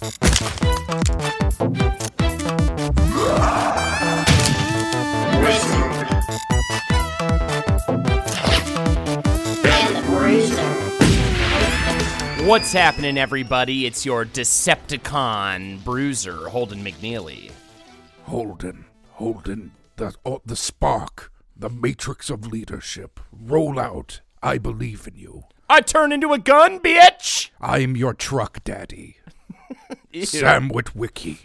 What's happening, everybody? It's your Decepticon bruiser, Holden McNeely. Holden, Holden, the, oh, the spark, the matrix of leadership. Roll out. I believe in you. I turn into a gun, bitch! I am your truck daddy. Sam Witwicky.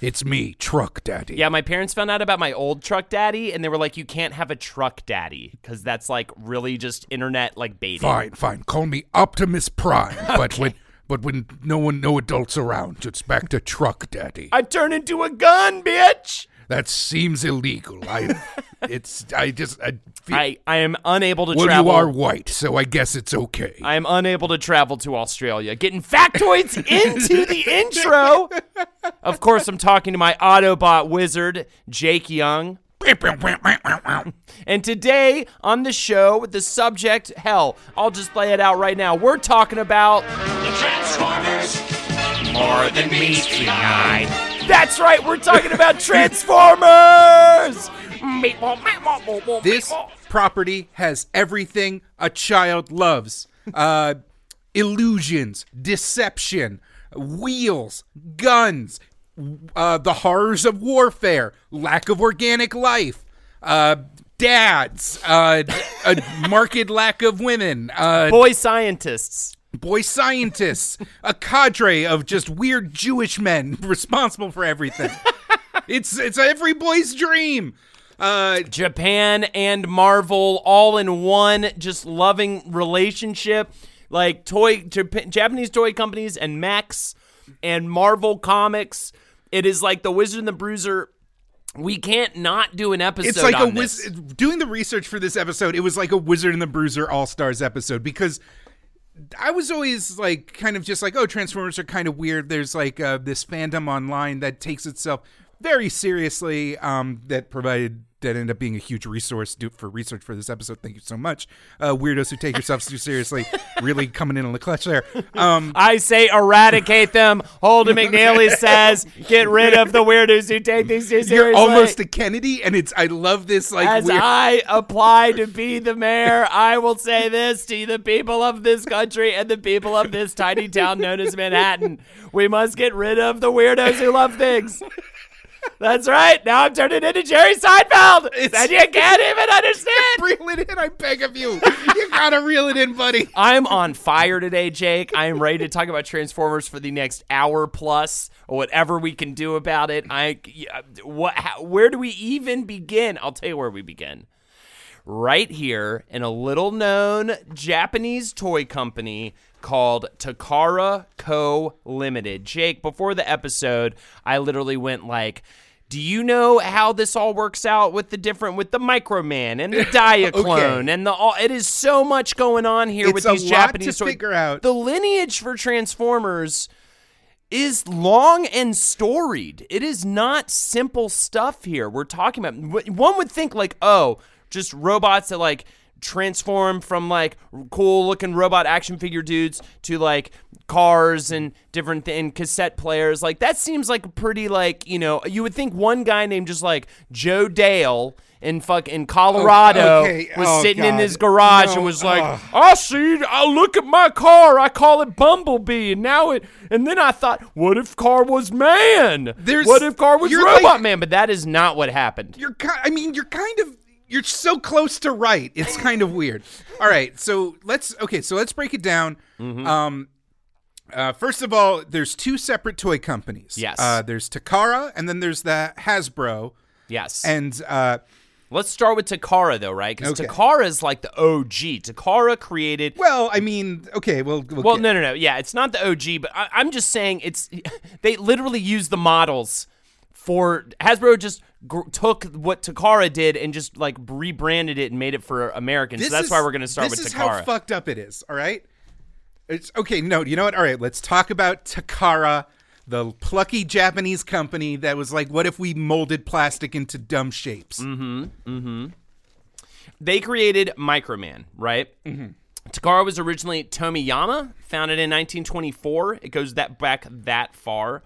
It's me, truck daddy. Yeah, my parents found out about my old truck daddy, and they were like, "You can't have a truck daddy because that's like really just internet like baiting." Fine, fine. Call me Optimus Prime. But when but when no one no adults around, it's back to truck daddy. I turn into a gun, bitch. That seems illegal. I it's I just I feel I I am unable to well travel. you are white, so I guess it's okay. I am unable to travel to Australia. Getting factoids into the intro. Of course, I'm talking to my Autobot wizard, Jake Young. And today on the show, with the subject, hell, I'll just play it out right now. We're talking about the Transformers. more than meets the eye. That's right, we're talking about Transformers. This property has everything a child loves uh, illusions, deception, wheels, guns, uh, the horrors of warfare, lack of organic life, uh, dads, uh, a marked lack of women, uh, Boy scientists. Boy scientists, a cadre of just weird Jewish men responsible for everything. it's it's every boy's dream. Uh, Japan and Marvel all in one just loving relationship like toy Jap- Japanese toy companies and Max and Marvel comics it is like the Wizard and the Bruiser we can't not do an episode it's like a wiz- doing the research for this episode. It was like a Wizard and the Bruiser All Stars episode because I was always like kind of just like oh Transformers are kind of weird. There's like uh, this fandom online that takes itself very seriously. Um, that provided that ended up being a huge resource for research for this episode. Thank you so much, uh, weirdos who take yourselves too seriously. Really coming in on the clutch there. Um, I say eradicate them. Holden McNeely says get rid of the weirdos who take things too seriously. you're almost a Kennedy, and it's I love this like As weird. I apply to be the mayor, I will say this to the people of this country and the people of this tiny town known as Manhattan. We must get rid of the weirdos who love things. That's right. Now I'm turning into Jerry Seinfeld. and you can't even understand. Reel it in, I beg of you. You gotta reel it in, buddy. I'm on fire today, Jake. I am ready to talk about Transformers for the next hour plus, or whatever we can do about it. I, what, how, where do we even begin? I'll tell you where we begin. Right here in a little known Japanese toy company called Takara Co. Limited. Jake, before the episode, I literally went like, do you know how this all works out with the different with the Microman and the Diaclone and the all? It is so much going on here It's with a these lot Japanese to figure out. The lineage for Transformers is long and storied. It is not simple stuff here. We're talking about one would think like, oh, just robots that like transform from like cool looking robot action figure dudes to like cars and different th- and cassette players. Like that seems like a pretty like, you know, you would think one guy named just like Joe Dale in fuck in Colorado oh, okay. was Oh, sitting in his garage No, and was like, ugh. "I see. I look at my car. I call it Bumblebee, and now it." And then I thought, "What if car was man? There's- what if car was robot like- man?" But that is not what happened. You're. I mean, you're kind of. You're so close to right. It's kind of weird. All right, so let's. Okay, so let's break it down. Mm-hmm. Um, uh, first of all, there's two separate toy companies. Yes. Uh, there's Takara, and then there's the Hasbro. Yes. And uh, Let's start with Takara though, right? Because Okay. Takara is like the OG. Takara created. well, I mean, okay, well, we'll Well, get- no, no, no. Yeah, it's not the OG, but I, I'm just saying it's. They literally use the models for Hasbro. Just gr- took what Takara did and just like rebranded it and made it for Americans. This so that's is- why we're gonna start this with is Takara. how fucked up it is. All right. It's okay. No, you know what? All right, let's talk about Takara, the plucky Japanese company that was like, "What if we molded plastic into dumb shapes?" Mm-hmm. they created Microman, right? Mm-hmm. Takara was originally Tomiyama, founded in 1924. It goes that back that far.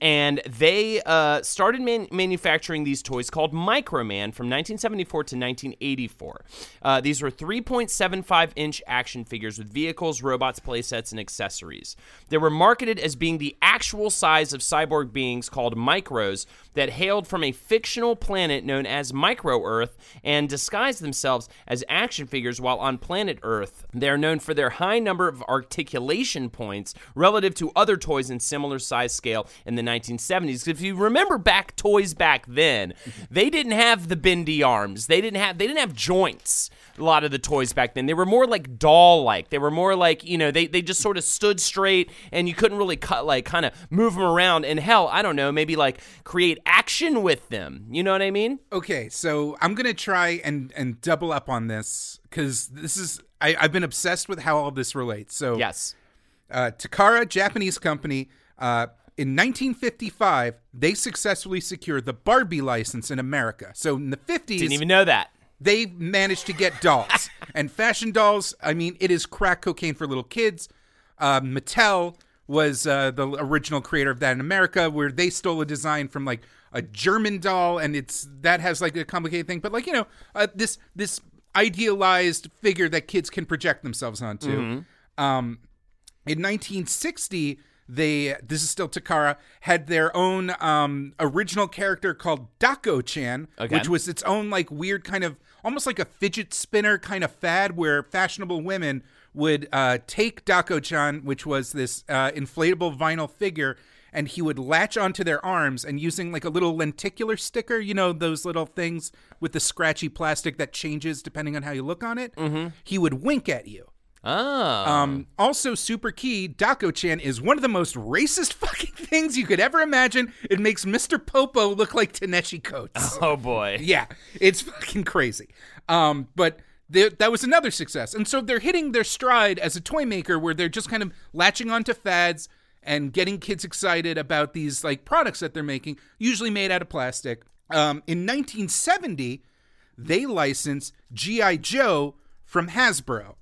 And they uh, started man- manufacturing these toys called Microman from 1974 to 1984. Uh, these were 3.75 inch action figures with vehicles, robots, playsets, and accessories. They were marketed as being the actual size of cyborg beings called Micros that hailed from a fictional planet known as Micro Earth and disguised themselves as action figures while on planet Earth. They are known for their high number of articulation points relative to other toys in similar size scale in the 1970s. If you remember back toys back then, they didn't have the bendy arms. They didn't have they didn't have joints. A lot of the toys back then, they were more like doll-like. They were more like you know they they just sort of stood straight and you couldn't really cut like kind of move them around. And hell, I don't know, maybe like create action with them. You know what I mean? Okay, so I'm gonna try and and double up on this because this is I, I've been obsessed with how all this relates. So Yes. uh, Takara, Japanese company. Uh, in 1955, they successfully secured the Barbie license in America. So in the 50s, Didn't even know that. They managed to get dolls and fashion dolls. I mean, it is crack cocaine for little kids. Uh, Mattel was uh, the original creator of that in America, where they stole a design from like a German doll, and it's that has like a complicated thing. But like you know, uh, this this idealized figure that kids can project themselves onto. Um, in 1960 they this is still takara had their own um, original character called dako-chan Okay. which was its own like weird kind of almost like a fidget spinner kind of fad where fashionable women would uh, take dako-chan which was this uh, inflatable vinyl figure and he would latch onto their arms and using like a little lenticular sticker you know those little things with the scratchy plastic that changes depending on how you look on it. He would wink at you Oh. um, also, super key, Dako Chan is one of the most racist fucking things you could ever imagine. It makes Mr. Popo look like Ta-Nehisi Coates. oh boy. Yeah, it's fucking crazy. Um, but that was another success. And so they're hitting their stride as a toy maker where they're just kind of latching onto fads and getting kids excited about these like products that they're making, usually made out of plastic. Um, in 1970, they licensed G.I. Joe from Hasbro.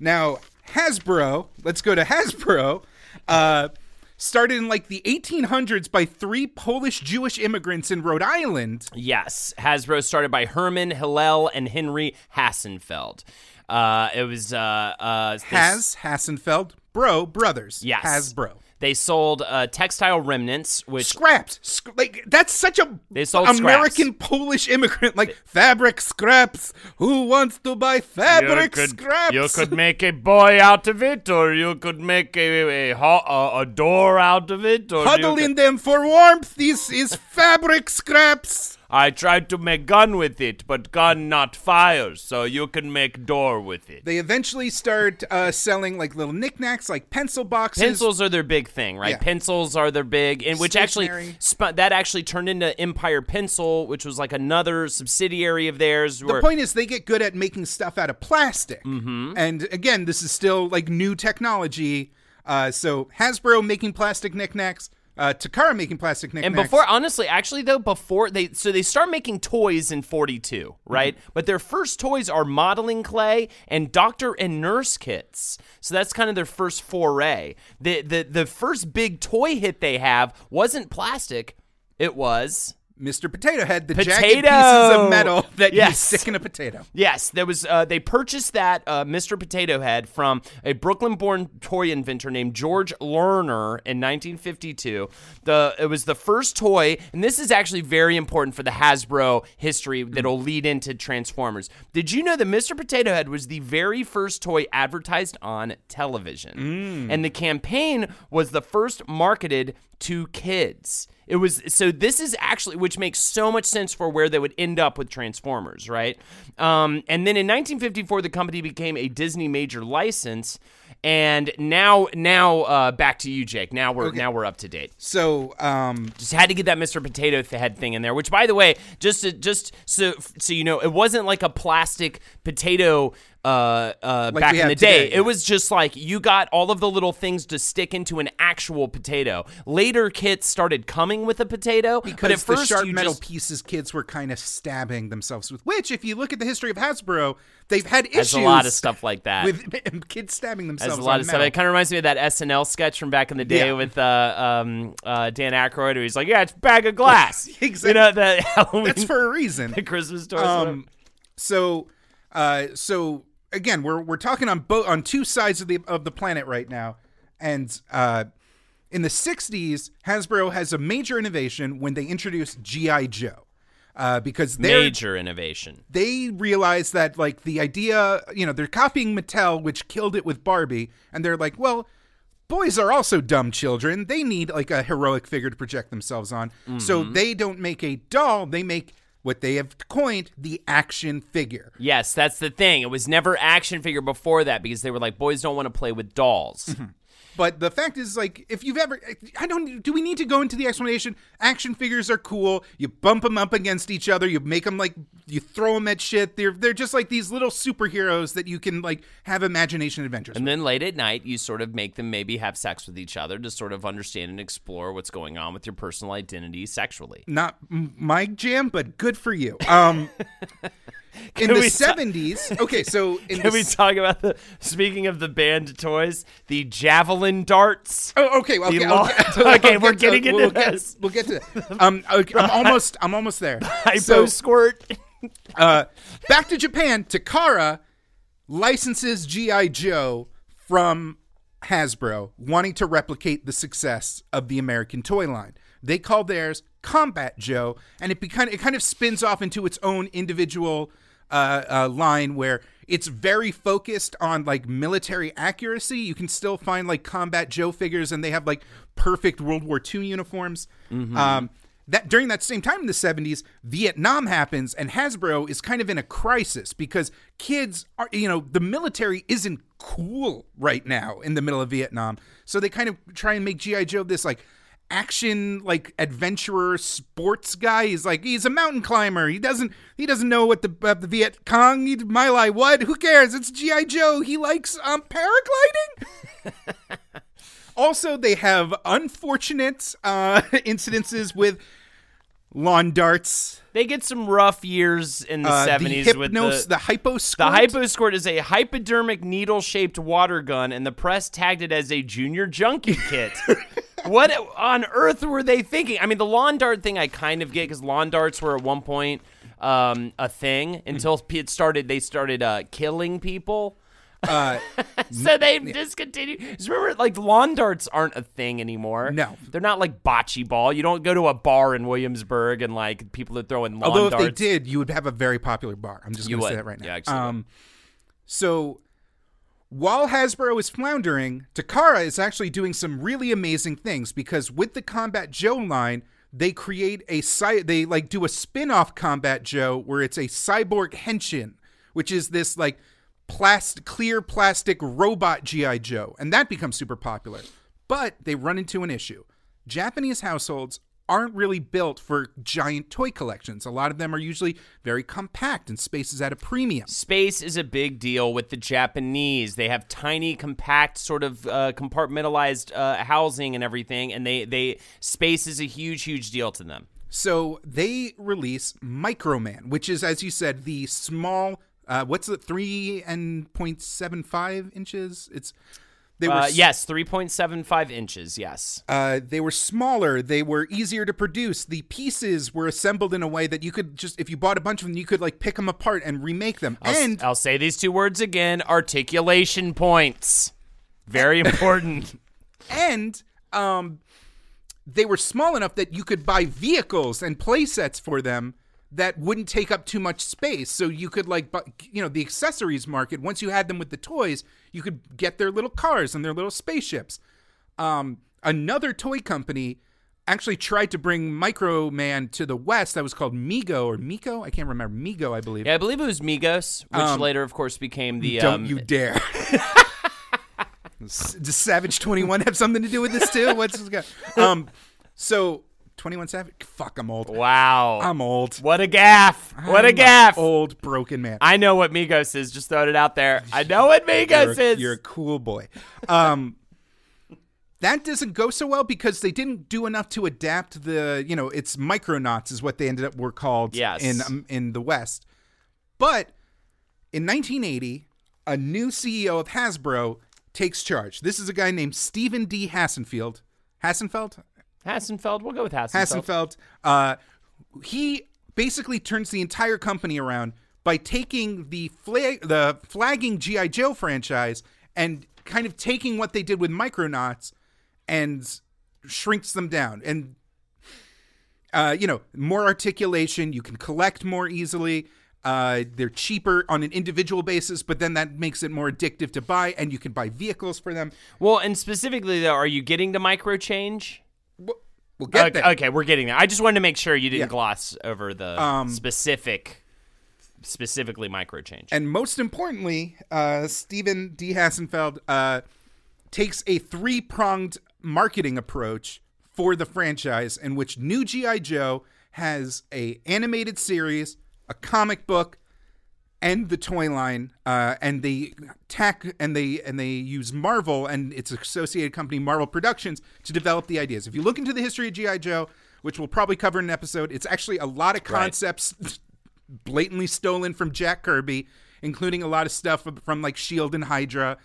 Now, Hasbro, let's go to Hasbro, uh, started in like the 1800s by three Polish Jewish immigrants in Rhode Island. Yes, Hasbro started by Herman Hillel and Henry Hassenfeld. Uh, it was uh, uh, this- Has Hassenfeld, bro, brothers. yes Hasbro. They sold uh, textile remnants, which Scraps. Sc- like that's such a They sold American Polish immigrant. Like fabric scraps. Who wants to buy fabric you could, scraps? You could make a boy out of it, or you could make a a, a, a door out of it. Or Huddle in them for warmth. This is fabric scraps. I tried to make gun with it, but gun not fire, so you can make door with it. They eventually start uh, selling like little knickknacks, like pencil boxes. Pencils are their big thing, right? Yeah. Pencils are their big, and which actually sp- that actually turned into Empire Pencil, which was like another subsidiary of theirs. The where- point is, they get good at making stuff out of plastic. Mm-hmm. And again, this is still like new technology. Uh, so Hasbro making plastic knickknacks, uh, Takara making plastic knickknacks. And before, honestly, actually though, before they, so they start making toys in 42, right? Mm-hmm. But their first toys are modeling clay and doctor and nurse kits. So that's kind of their first foray. The, the, the first big toy hit they have wasn't plastic. It was Mr. Potato Head, the jagged Potato! pieces of metal that you Yes. stick in a potato. Yes, there was. Uh, they purchased that uh, Mr. Potato Head from a Brooklyn-born toy inventor named George Lerner in 1952. The it was the first toy, and this is actually very important for the Hasbro history that'll lead into Transformers. Did you know that Mr. Potato Head was the very first toy advertised on television, and the campaign was the first marketed to kids. It was so this is actually which makes so much sense for where they would end up with Transformers, right? Um, and then in 1954, the company became a Disney major license, and now now uh, back to you, Jake. Now we're now we're up to date. So, um, Just had to get that Mr. Potato Head thing in there. Which, by the way, just to, just so so you know, it wasn't like a plastic potato. Uh, uh, Like back in the day, today, it was just like you got all of the little things to stick into an actual potato. Later, kits started coming with a potato, because but at the first sharp metal just, pieces kids were kind of stabbing themselves with. Which, if you look at the history of Hasbro, they've had issues. Has a lot of stuff like that. with kids stabbing themselves. A lot of stuff. It kind of reminds me of that SNL sketch from back in the day Yeah. with uh, um, uh, Dan Aykroyd, where he's like, "Yeah, it's a bag of glass." Exactly. You know the Halloween, That's for a reason. the Christmas toys. Um, so, uh, so again, we're we're talking on both on two sides of the of the planet right now, and uh, in the '60s, Hasbro has a major innovation when they introduce GI Joe, uh, because they're Major innovation. they realize that like the idea, you know, they're copying Mattel, which killed it with Barbie, and they're like, well. Boys are also dumb children. They need like a heroic figure to project themselves on. So they don't make a doll, they make what they have coined the action figure. Yes, that's the thing. It was never action figure before that because they were like, boys don't want to play with dolls. Mm-hmm. But the fact is, like, if you've ever, I don't, do we need to go into the explanation? Action figures are cool. You bump them up against each other. You make them like, you throw them at shit. They're they're just like these little superheroes that you can like have imagination adventures. And with. then late at night, you sort of make them maybe have sex with each other to sort of understand and explore what's going on with your personal identity sexually. Not my jam, but good for you. Um, in the we ta- seventies, okay, so in Can the we talk about the, speaking of the banned toys, the javelin darts? Oh, okay. Well, okay, I'll get Okay, I'll we're get to- getting into we'll get- this. We'll get to that. Um, okay, I'm almost. I'm almost there. Hypo So, squirt. uh, back to Japan. Takara licenses GI Joe from Hasbro, wanting to replicate the success of the American toy line. They call theirs Combat Joe, and it be kind of, it kind of spins off into its own individual uh, uh, line where it's very focused on like military accuracy. You can still find like Combat Joe figures, and they have like perfect World War II uniforms. Um, that during that same time in the 70s, Vietnam happens, and Hasbro is kind of in a crisis because kids are, you know, the military isn't cool right now in the middle of Vietnam. So they kind of try and make G.I. Joe this like action like adventurer sports guy. He's like he's a mountain climber. He doesn't he doesn't know what the uh, the viet cong. He, My Lai what? Who cares? It's gi joe. He likes um paragliding? Also they have unfortunate uh incidences with lawn darts They get some rough years in the uh, 70s with hypnos the, the hypo The Hyposquirt is a hypodermic needle-shaped water gun, and the press tagged it as a junior junkie kit. what on earth were they thinking? I mean, the lawn dart thing I kind of get because lawn darts were at one point um, a thing until it started. They started uh, killing people. Uh So they've discontinued. 'cause Remember, like lawn darts aren't a thing anymore. No. they're not like bocce ball. You don't go to a bar in Williamsburg and like people are throwing lawn darts. Although if they did, you would have a very popular bar. I'm just going to say that right now. Yeah, actually um, so while Hasbro is floundering, Takara is actually doing some really amazing things because with the Combat Joe line, they create a cy- they like do a spin-off Combat Joe where it's a cyborg henshin, which is this like plast clear plastic robot GI Joe, and that becomes super popular. But they run into an issue. Japanese households aren't really built for giant toy collections. A lot of them are usually very compact and space is at a premium. Space is a big deal with the Japanese. They have tiny, compact, sort of uh, compartmentalized uh, housing and everything, and they they space is a huge, huge deal to them. So they release Microman, which is, as you said, the small. Uh, what's it? Three and point seven five inches. It's They were Uh, yes, 3.75 inches. Yes. Uh, they were smaller. They were easier to produce. The pieces were assembled in a way that you could just, if you bought a bunch of them, you could like pick them apart and remake them. I'll, and I'll say these two words again articulation points. Very important. and um, they were small enough that you could buy vehicles and play sets for them that wouldn't take up too much space. So you could like, you know, the accessories market. Once you had them with the toys, you could get their little cars and their little spaceships. Um, another toy company actually tried to bring Micro Man to the West. That was called Migo or Miko. I can't remember. Migo, I believe. yeah, I believe it was Migos, which Um, later, of course, became the. Don't um, you dare. Does Savage 21 have something to do with this too? What's this guy? Um, so 21 Savage. Fuck, I'm old. Wow. I'm old. what a gaff. What a I'm gaff. Old broken man. I know what Migos is. Just throwing it out there. I know what you're, Migos a, is. you're a cool boy. Um, that doesn't go so well because they didn't do enough to adapt the. You know, it's Micronauts is what they ended up were called. Yes. In um, in the West, but in 1980, a new CEO of Hasbro takes charge. This is a guy named Stephen D. Hassenfield. Hassenfeld? Hassenfeld. We'll go with Hassenfeld. Hassenfeld. Uh, he basically turns the entire company around by taking the flag, the flagging GI Joe franchise and kind of taking what they did with Micronauts and shrinks them down and uh, you know more articulation. You can collect more easily. Uh, they're cheaper on an individual basis, but then that makes it more addictive to buy, and you can buy vehicles for them. Well, and specifically, though, are you getting the micro change? We'll, get okay, there. okay, we're getting there. I just wanted to make sure you didn't Yeah. gloss over the Um, specific, specifically micro change. And most importantly, uh, Stephen D. Hassenfeld uh, takes a three pronged marketing approach for the franchise, in which new GI Joe has a animated series, a comic book, and the toy line, uh, and they tack and they and they use Marvel and its associated company Marvel Productions to develop the ideas. If you look into the history of GI Joe, which we'll probably cover in an episode, it's actually a lot of concepts blatantly stolen from Jack Kirby, including a lot of stuff from like Shield and Hydra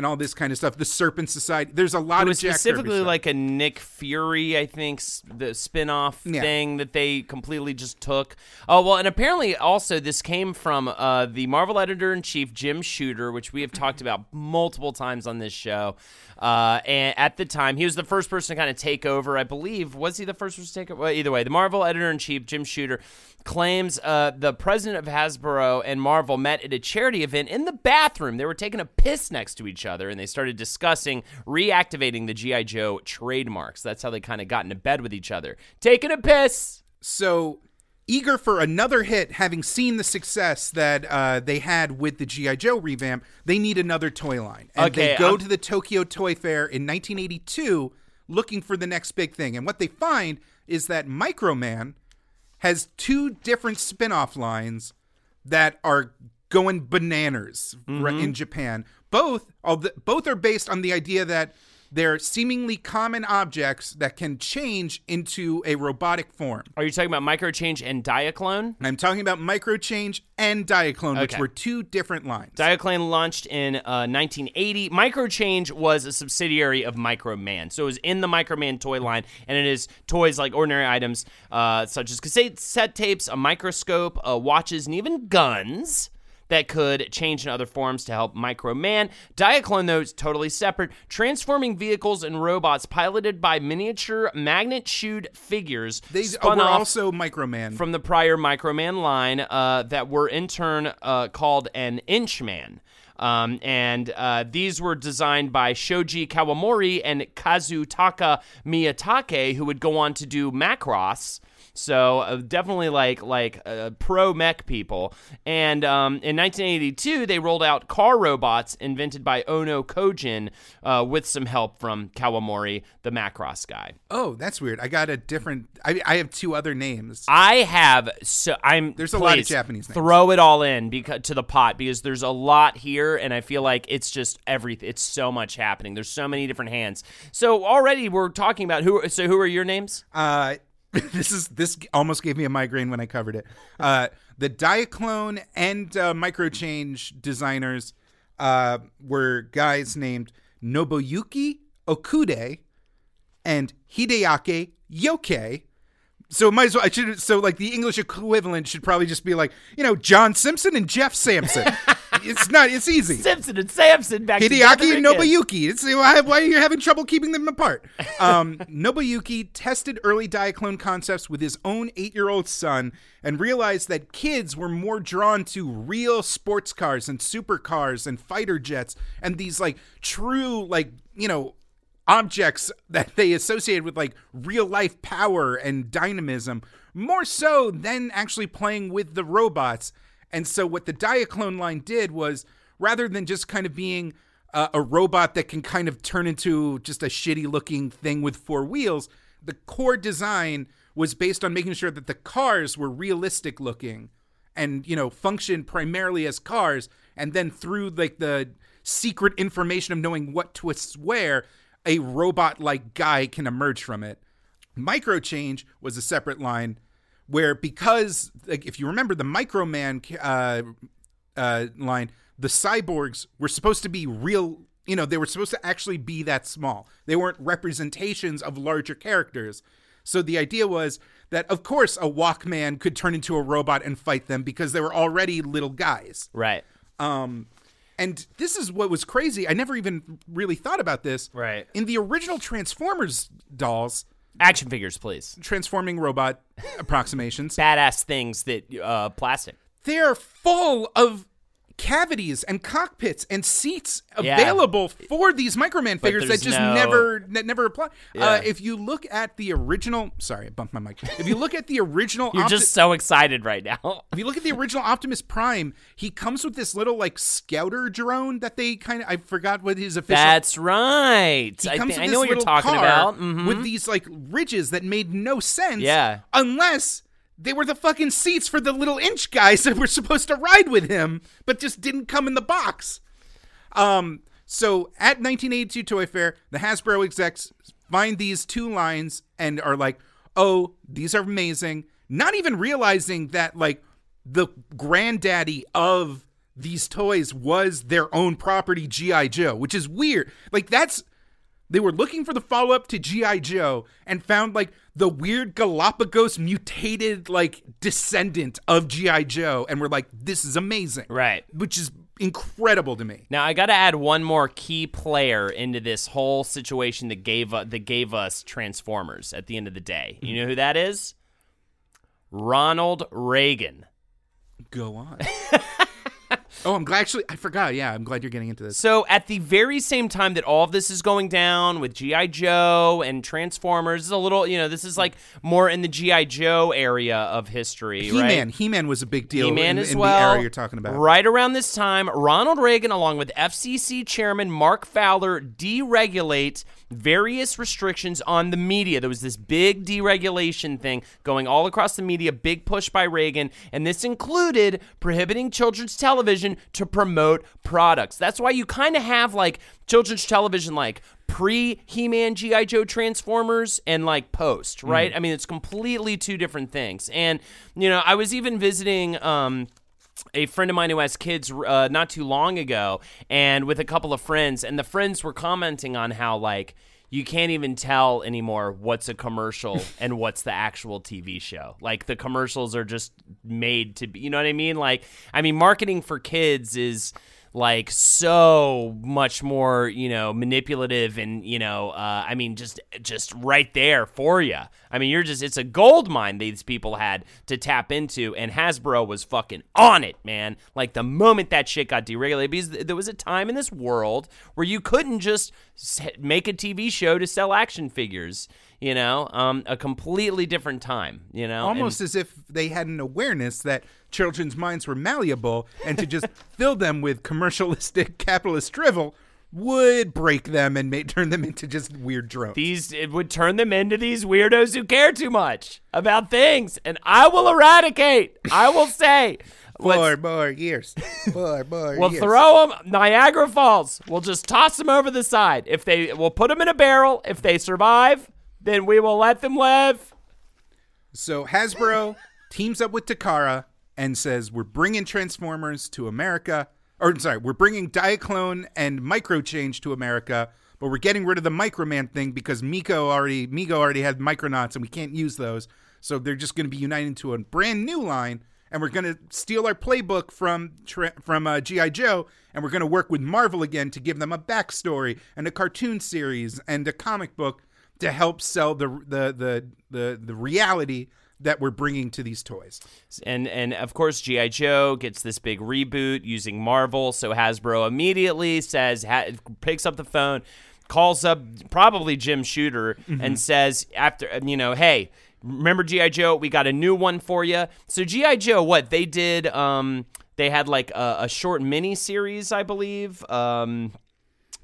and all this kind of stuff. The Serpent Society. There's a lot it of was Jack Kirby specifically stuff. like a Nick Fury, I think, the spin-off Yeah. thing that they completely just took. Oh well, and apparently also this came from uh, the Marvel editor-in-chief Jim Shooter, which we have talked about multiple times on this show. Uh, and at the time, he was the first person to kind of take over. I believe was he the first person to take over? Well, either way, the Marvel editor-in-chief Jim Shooter claims uh, the president of Hasbro and Marvel met at a charity event in the bathroom. They were taking a piss next to each other, and they started discussing reactivating the GI Joe trademarks. That's how they kind of got into bed with each other, taking a piss. so eager for another hit, having seen the success that uh, they had with the GI Joe revamp, they need another toy line, and Okay, they go I'm- to the Tokyo Toy Fair in 1982 looking for the next big thing. And what they find is that Microman has two different spin-off lines that are going bananas r- in mm-hmm. Japan. Both, both are based on the idea that they're seemingly common objects that can change into a robotic form. Are you talking about Microchange and Diaclone? I'm talking about Microchange and Diaclone, which were two different lines. Diaclone launched in uh, 1980. Microchange was a subsidiary of Microman, so it was in the Microman toy line, and it is toys like ordinary items uh, such as cassette tapes, a microscope, uh, watches, and even guns that could change in other forms to help Microman. Diaclone, though, is totally separate, transforming vehicles and robots piloted by miniature magnet-shoed figures. they spun were also Microman. from the prior Microman line uh, that were in turn uh, called an Inchman. Um, and uh, these were designed by Shoji Kawamori and Kazutaka Miyatake, who would go on to do Macross. So uh, definitely like like uh, pro mech people. And um, in 1982, they rolled out car robots invented by Ono Kojin uh, with some help from Kawamori, the Macross guy. oh, that's weird. I got a different. I, I have two other names. I have so I'm There's a lot of Japanese names. Throw it all in because to the pot because there's a lot here and I feel like it's just everything. It's so much happening. There's so many different hands. So already we're talking about who. So who are your names? Uh, this is this almost gave me a migraine when I covered it. Uh, the Diaclone and uh, Microchange designers uh, were guys named Nobuyuki Okude and Hideaki Yoke. So might as well. I should. So like the English equivalent should probably just be like you know John Simpson and Jeff Sampson. it's not. It's easy. Simpson and Samson back Hideaki and. Nobuyuki. It's why, why are you having trouble keeping them apart? Um, Nobuyuki tested early Diaclone concepts with his own eight-year-old son and realized that kids were more drawn to real sports cars and supercars and fighter jets and these like true like you know objects that they associated with like real life power and dynamism more so than actually playing with the robots. And so what the Diaclone line did was rather than just kind of being uh, a robot that can kind of turn into just a shitty looking thing with four wheels, the core design was based on making sure that the cars were realistic looking and you know function primarily as cars. And then through like the secret information of knowing what twists where a robot like guy can emerge from it. Micro change was a separate line where because like if you remember the microman uh, uh, line the cyborgs were supposed to be real you know they were supposed to actually be that small they weren't representations of larger characters so the idea was that of course a walkman could turn into a robot and fight them because they were already little guys Right. um, and this is what was crazy. I never even really thought about this. Right. In the original Transformers dolls, Action figures, please. transforming robot approximations, Badass things that uh plastic. they're full of cavities and cockpits and seats Yeah. available for these Microman figures that just no- never that never apply. Yeah. Uh, if you look at the original, sorry, I bumped my mic. If you look at the original, You're Opti- just so excited right now. If you look at the original Optimus Prime, he comes with this little like scouter drone that they kind of I forgot what his official That's right. he I, comes thi- with I know what you're talking about. Mhm. with these like ridges that made no sense. Yeah. Unless they were the fucking seats for the little inch guys that were supposed to ride with him, but just didn't come in the box. Um. So at 1982 Toy Fair, the Hasbro execs find these two lines and are like, "Oh, these are amazing." Not even realizing that like the granddaddy of these toys was their own property, GI Joe, which is weird. Like that's they were looking for the follow up to G.I. Joe and found like the weird Galapagos mutated like descendant of G.I. Joe and we're like, this is amazing. Right. Which is incredible to me. Now I got to add one more key player into this whole situation that gave uh, that gave us Transformers at the end of the day. You know who that is? Ronald Reagan. Go on. oh, I'm glad actually I forgot. Yeah, I'm glad you're getting into this. So at the very same time that all of this is going down with GI Joe and Transformers, this is a little, you know, this is like more in the GI Joe area of history, He Man. right? He Man was a big deal He-Man in, as in well. the era you're talking about. Right around this time, Ronald Reagan, along with FCC Chairman Mark Fowler, deregulate various restrictions on the media. There was this big deregulation thing going all across the media, big push by Reagan, and this included prohibiting children's television to promote products. That's why you kind of have like children's television like pre He-Man GI Joe Transformers and like post, right? I mean, it's completely two different things. And you know, I was even visiting um a friend of mine who has kids uh, not too long ago and with a couple of friends and the friends were commenting on how like you can't even tell anymore what's a commercial and what's the actual TV show. Like the commercials are just made to be, you know what I mean? Like I mean marketing for kids is like so much more you know manipulative and you know uh, i mean just just right there for you i mean you're just it's a gold mine these people had to tap into and hasbro was fucking on it man. Like the moment that shit got deregulated because there was a time in this world where you couldn't just make a tv show to sell action figures you know? Um, a completely different time you know? And- Almost as if they had an awareness that children's minds were malleable and to just fill them with commercialistic capitalist drivel would break them and may, turn them into just weird drones. these it would turn them into these weirdos who care too much about things and i will eradicate i will say Four more years. Four more years. we'll years. throw them niagara falls we'll just toss them over the side if they we'll put them in a barrel if they survive then we will let them live So Hasbro teams up with Takara and says, We're bringing Transformers to America. Or sorry, we're bringing Diaclone and Microchange to America, but we're getting rid of the Microman thing because Miko already Migo already had Micronauts and we can't use those. So they're just going to be united into a brand new line, and we're going to steal our playbook from from uh, GI Joe, and we're going to work with Marvel again to give them a backstory and a cartoon series and a comic book to help sell the the the the, the reality that we're bringing to these toys. and and of course GI Joe gets this big reboot using Marvel. So Hasbro immediately says ha- picks up the phone, calls up probably Jim Shooter and says after you know, hey, remember GI Joe? We got a new one for you. So GI Joe, what they did? Um, they had like a, a short mini series, I believe. Um,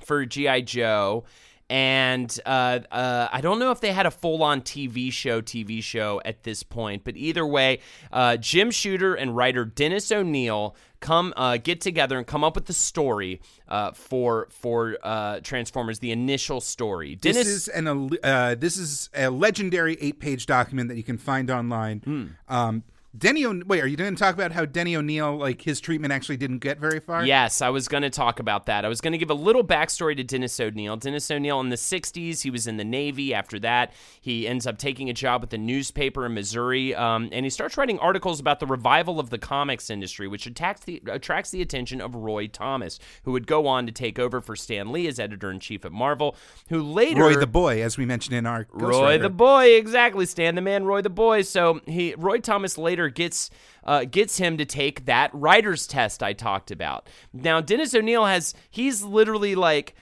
for GI Joe, and uh, uh, I don't know if they had a full-on TV show, TV show at this point, but either way, uh, Jim Shooter and writer Dennis O'Neil come uh, get together and come up with the story uh, for for uh, Transformers, the initial story. This is an uh, this is a legendary eight page document that you can find online. Hmm. Um, Denny, o- wait, are you going to talk about how Denny O'Neil, like his treatment, actually didn't get very far? Yes, I was going to talk about that. I was going to give a little backstory to Dennis O'Neil. Dennis O'Neil in the 60s, he was in the Navy. After that, he ends up taking a job with a newspaper in Missouri, um, and he starts writing articles about the revival of the comics industry, which attracts the, attracts the attention of Roy Thomas, who would go on to take over for Stan Lee as editor in chief at Marvel, who later. Roy the boy, as we mentioned in our Roy the boy, exactly. Stan the man, Roy the boy. So he, Roy Thomas later gets uh, gets him to take that writer's test I talked about. Now Dennis O'Neil has he's literally like.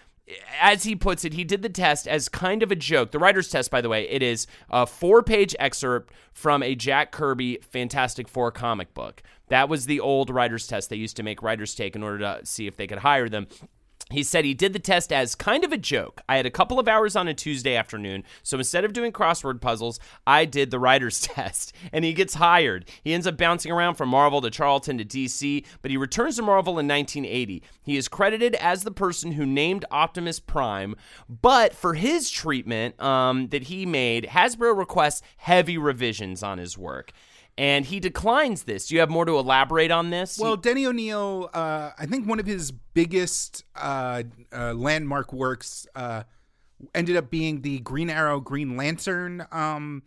As he puts it, he did the test as kind of a joke. The writer's test, by the way, it is a four page excerpt from a Jack Kirby Fantastic Four comic book. That was the old writer's test they used to make writers take in order to see if they could hire them. He said he did the test as kind of a joke. I had a couple of hours on a Tuesday afternoon, so instead of doing crossword puzzles, I did the writer's test. And he gets hired. He ends up bouncing around from Marvel to Charlton to DC, but he returns to Marvel in 1980. He is credited as the person who named Optimus Prime, but for his treatment um, that he made, Hasbro requests heavy revisions on his work. And he declines this. Do you have more to elaborate on this? Well, Denny O'Neil, uh, I think one of his biggest uh, uh, landmark works uh, ended up being the Green Arrow Green Lantern um,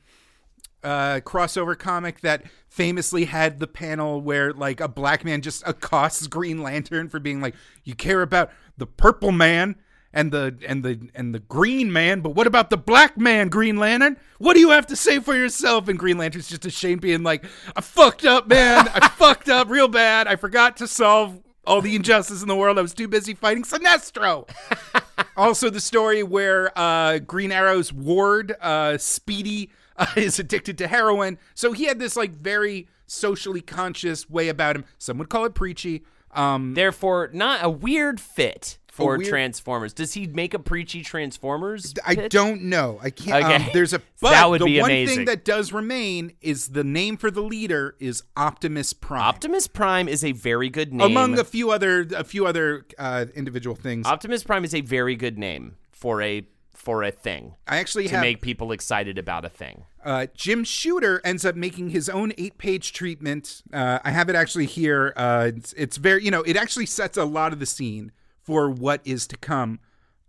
uh, crossover comic that famously had the panel where like a black man just accosts Green Lantern for being like, "You care about the purple man." And the and the and the green man, but what about the black man, Green Lantern? What do you have to say for yourself? And Green Lantern's just ashamed, being like, "I fucked up, man. I fucked up real bad. I forgot to solve all the injustice in the world. I was too busy fighting Sinestro." also, the story where uh, Green Arrow's ward, uh, Speedy, uh, is addicted to heroin. So he had this like very socially conscious way about him. Some would call it preachy. Um, Therefore, not a weird fit for weird- Transformers. Does he make a preachy Transformers? I don't know. I can't. Um, Okay. there's a but That would the be one amazing. thing that does remain is the name for the leader is Optimus Prime. Optimus Prime is a very good name. among a few other a few other uh, individual things. Optimus Prime is a very good name for a for a thing I actually to have make people excited about a thing. uh, Jim Shooter ends up making his own eight page treatment. Uh, I have it actually here. Uh, it's, it's very, you know, it actually sets a lot of the scene for what is to come.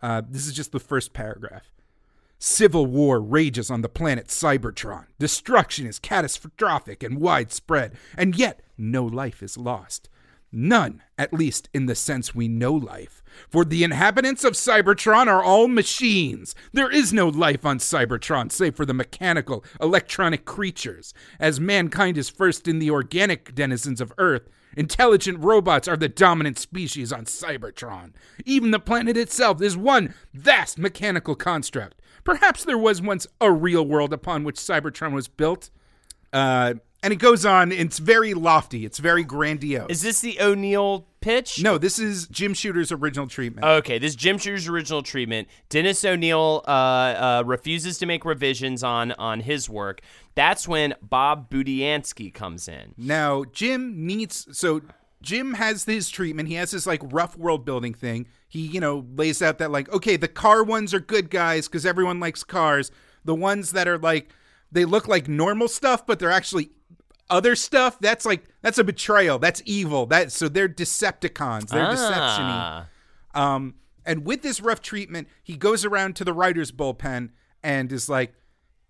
Uh, this is just the first paragraph. Civil war rages on the planet Cybertron. Destruction is catastrophic and widespread, and yet no life is lost. None, at least in the sense we know life. For the inhabitants of Cybertron are all machines. There is no life on Cybertron save for the mechanical, electronic creatures. As mankind is first in the organic denizens of Earth, intelligent robots are the dominant species on Cybertron. Even the planet itself is one vast mechanical construct. Perhaps there was once a real world upon which Cybertron was built. Uh, and it goes on. It's very lofty. It's very grandiose. Is this the O'Neil pitch? no, this is Jim Shooter's original treatment. Okay, this is Jim Shooter's original treatment. Dennis O'Neil uh, uh, refuses to make revisions on on his work. That's when Bob Budiansky comes in. Now, Jim needs so Jim has his treatment. He has this like rough world building thing. He, you know, lays out that like, okay, the car ones are good guys because everyone likes cars. The ones that are like they look like normal stuff, but they're actually other stuff, that's like that's a betrayal. That's evil. That so they're Decepticons. They're deceptiony. Ah. Um, and with this rough treatment, he goes around to the writer's bullpen and is like,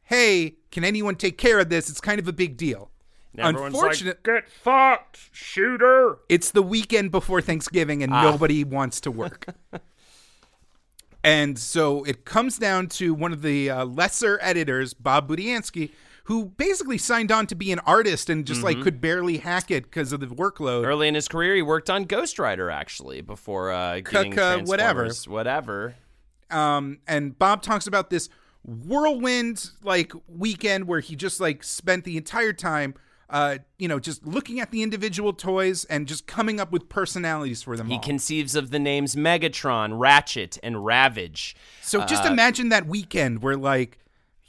"Hey, can anyone take care of this? It's kind of a big deal." Everyone's like, Get fucked, shooter. it's the weekend before Thanksgiving and Ah. nobody wants to work. and so it comes down to one of the uh, lesser editors, Bob Budiansky, who basically signed on to be an artist and just Mm-hmm. like could barely hack it because of the workload. Early in his career, he worked on Ghost Rider actually before uh, getting Cuh-cuh, whatever. Whatever. um, and Bob talks about this whirlwind like weekend where he just like spent the entire time, uh, you know, just looking at the individual toys and just coming up with personalities for them He all. conceives of the names Megatron, Ratchet, and Ravage. so just uh, imagine that weekend where like.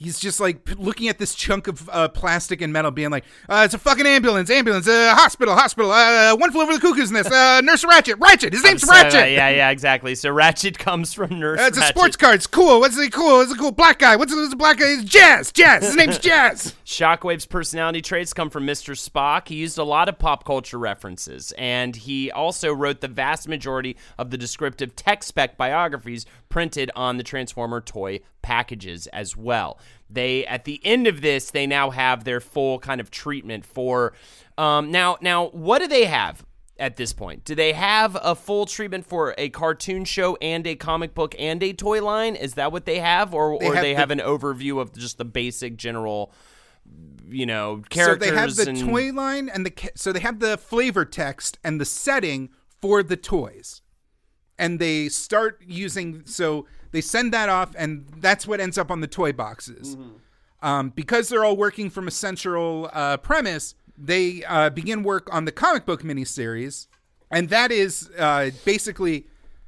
He's just like looking at this chunk of uh, plastic and metal, being like, uh, "It's a fucking ambulance, ambulance, uh, hospital, hospital, uh, one flew over the cuckoo's nest, uh, Nurse Ratched, Ratchet, his name's So, uh, Ratchet, yeah, yeah, exactly. So Ratchet comes from Nurse Uh, it's a Ratchet. sports car. It's cool. What's the cool? It's a cool black guy. What's what's the black guy? It's Jazz. Jazz. His name's Jazz. Shockwave's personality traits come from Mr. Spock. He used a lot of pop culture references, and he also wrote the vast majority of the descriptive tech spec biographies printed on the Transformer toy packages as well. They at the end of this, they now have their full kind of treatment for. Um, now, now, what do they have? At this point, do they have a full treatment for a cartoon show and a comic book and a toy line? Is that what they have, or or have they the- have an overview of just the basic general you know characters? So they have the and toy line and the so they have the flavor text and the setting for the toys, and they start using so they send that off and that's what ends up on the toy boxes. Um, because they're all working from a central uh, premise, they uh, begin work on the comic book miniseries, and that is uh, basically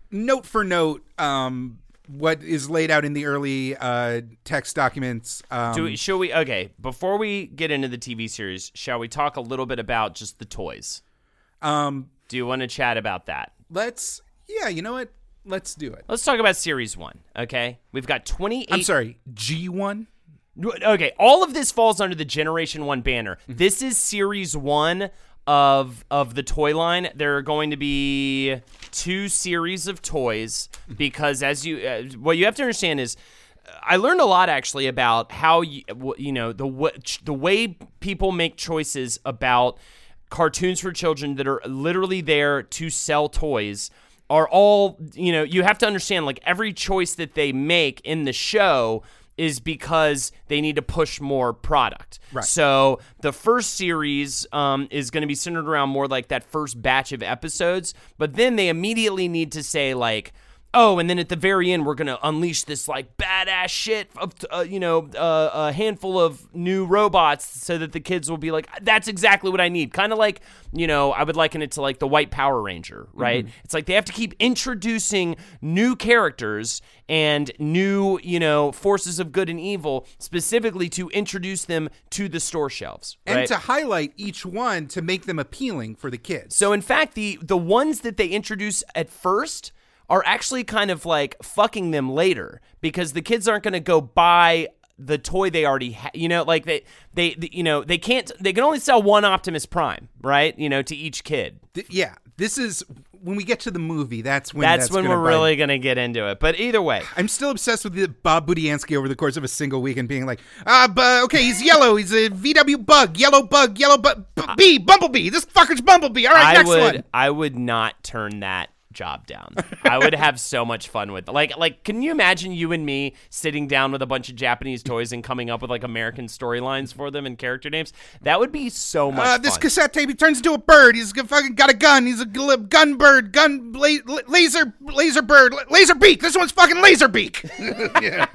note for note um, what is laid out in the early uh, text documents. Um, do we, shall we okay before we get into the tv series shall we talk a little bit about just the toys um, do you want to chat about that let's, yeah, you know what? Let's do it. let's talk about series one okay we've got 28 I'm sorry, G one. okay all of this falls under the generation one banner Mm-hmm. this is series one of of the toy line there are going to be two series of toys Mm-hmm. because as you uh, what you have to understand is I learned a lot actually about how you, you know the what the way people make choices about cartoons for children that are literally there to sell toys are all you know you have to understand like every choice that they make in the show is because they need to push more product. Right. So the first series um, is going to be centered around more like that first batch of episodes, but then they immediately need to say like, oh, and then at the very end we're going to unleash this like badass shit of uh, you know uh, a handful of new robots so that the kids will be like, that's exactly what I need. Kind of like you know I would liken it to like the White Power Ranger, right? It's like they have to keep introducing new characters and new, you know, forces of good and evil specifically to introduce them to the store shelves. and right? to highlight each one to make them appealing for the kids. So in fact, the the ones that they introduce at first are actually kind of like fucking them later because the kids aren't going to go buy the toy they already have. You know, like they, they they you know they can't they can only sell one Optimus Prime, right? You know, to each kid. Th- yeah, this is when we get to the movie. That's when That's, when we're bite. really going to get into it. But either way, I'm still obsessed with the Bob Budiansky over the course of a single week and being like, ah, bu- okay, he's yellow. He's a VW bug, yellow bug, yellow bug, b- bee, bumblebee. This fucker's bumblebee. All right, I next would one. I would not turn that job down. I would have so much fun with like like can you imagine you and me sitting down with a bunch of Japanese toys and coming up with like American storylines for them and character names? That would be so much Uh, this fun. cassette tape, he turns into a bird. He's fucking got a gun. He's a gun bird, gun la- la- laser, laser bird, la- laser beak. This one's fucking laser beak. yeah.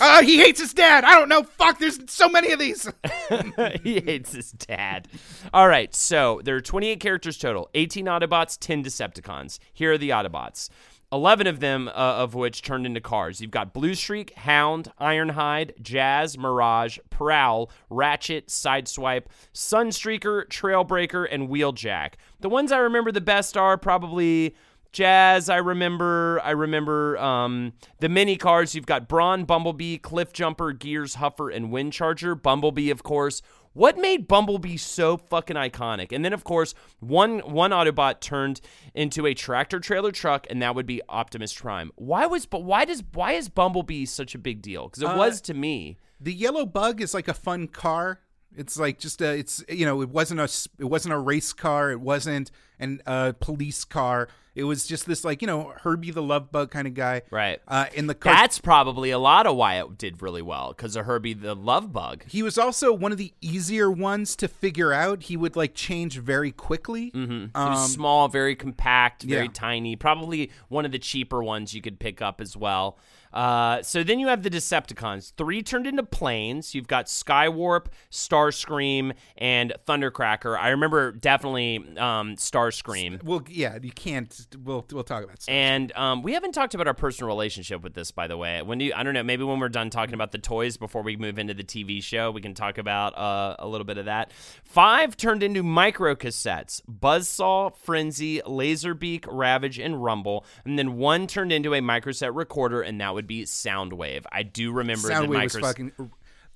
Uh, he hates his dad. I don't know. Fuck, there's so many of these. he hates his dad. All right, so there are 28 characters total 18 Autobots, 10 Decepticons. Here are the Autobots. 11 of them, uh, of which turned into cars. You've got Blue Streak, Hound, Ironhide, Jazz, Mirage, Prowl, Ratchet, Sideswipe, Sunstreaker, Trailbreaker, and Wheeljack. The ones I remember the best are probably Jazz, I remember. I remember um, the mini cars. You've got Brawn, Bumblebee, Cliff Jumper, Gears, Huffer, and Windcharger. Bumblebee, of course, What made Bumblebee so fucking iconic? And then of course, one one Autobot turned into a tractor trailer truck, and that would be Optimus Prime. Why was but why does why is Bumblebee such a big deal? Because it Uh, was to me. The yellow bug is like a fun car. It's like just a. It's you know it wasn't a it wasn't a race car. It wasn't an uh, police car. It was just this like you know Herbie the Love Bug kind of guy. Right. Uh, in the car. That's probably a lot of why it did really well because of Herbie the Love Bug. he was also one of the easier ones to figure out. He would like change very quickly. Mm-hmm. was small, very compact, very yeah. tiny. Probably one of the cheaper ones you could pick up as well. Uh, so then you have the Decepticons. Three turned into planes. You've got Skywarp, Starscream, and Thundercracker. I remember definitely um, Starscream. Well, yeah, you can't. We'll we'll talk about. Stuff. And um, we haven't talked about our personal relationship with this, by the way. When do you, I don't know, maybe when we're done talking about the toys before we move into the TV show, we can talk about uh, a little bit of that. Five turned into micro cassettes: Buzzsaw, Frenzy, Laserbeak, Ravage, and Rumble. And then one turned into a microset recorder, and that would be Soundwave. I do remember the Soundwave was fucking.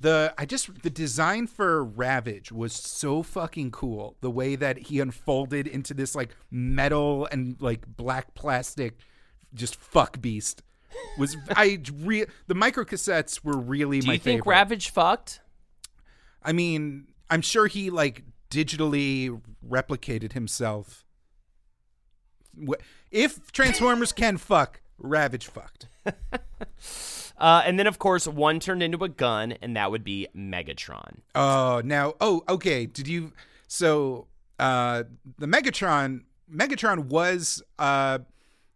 The I just the design for Ravage was so fucking cool. The way that he unfolded into this like metal and like black plastic, just fuck beast was I re the micro cassettes were really do my you think favorite. Ravage fucked? I mean, I'm sure he like digitally replicated himself. If Transformers can fuck, Ravage fucked. Uh, and then, of course, one turned into a gun, and that would be Megatron. Oh, now, oh, okay. Did you? So, uh, the Megatron, Megatron was, uh,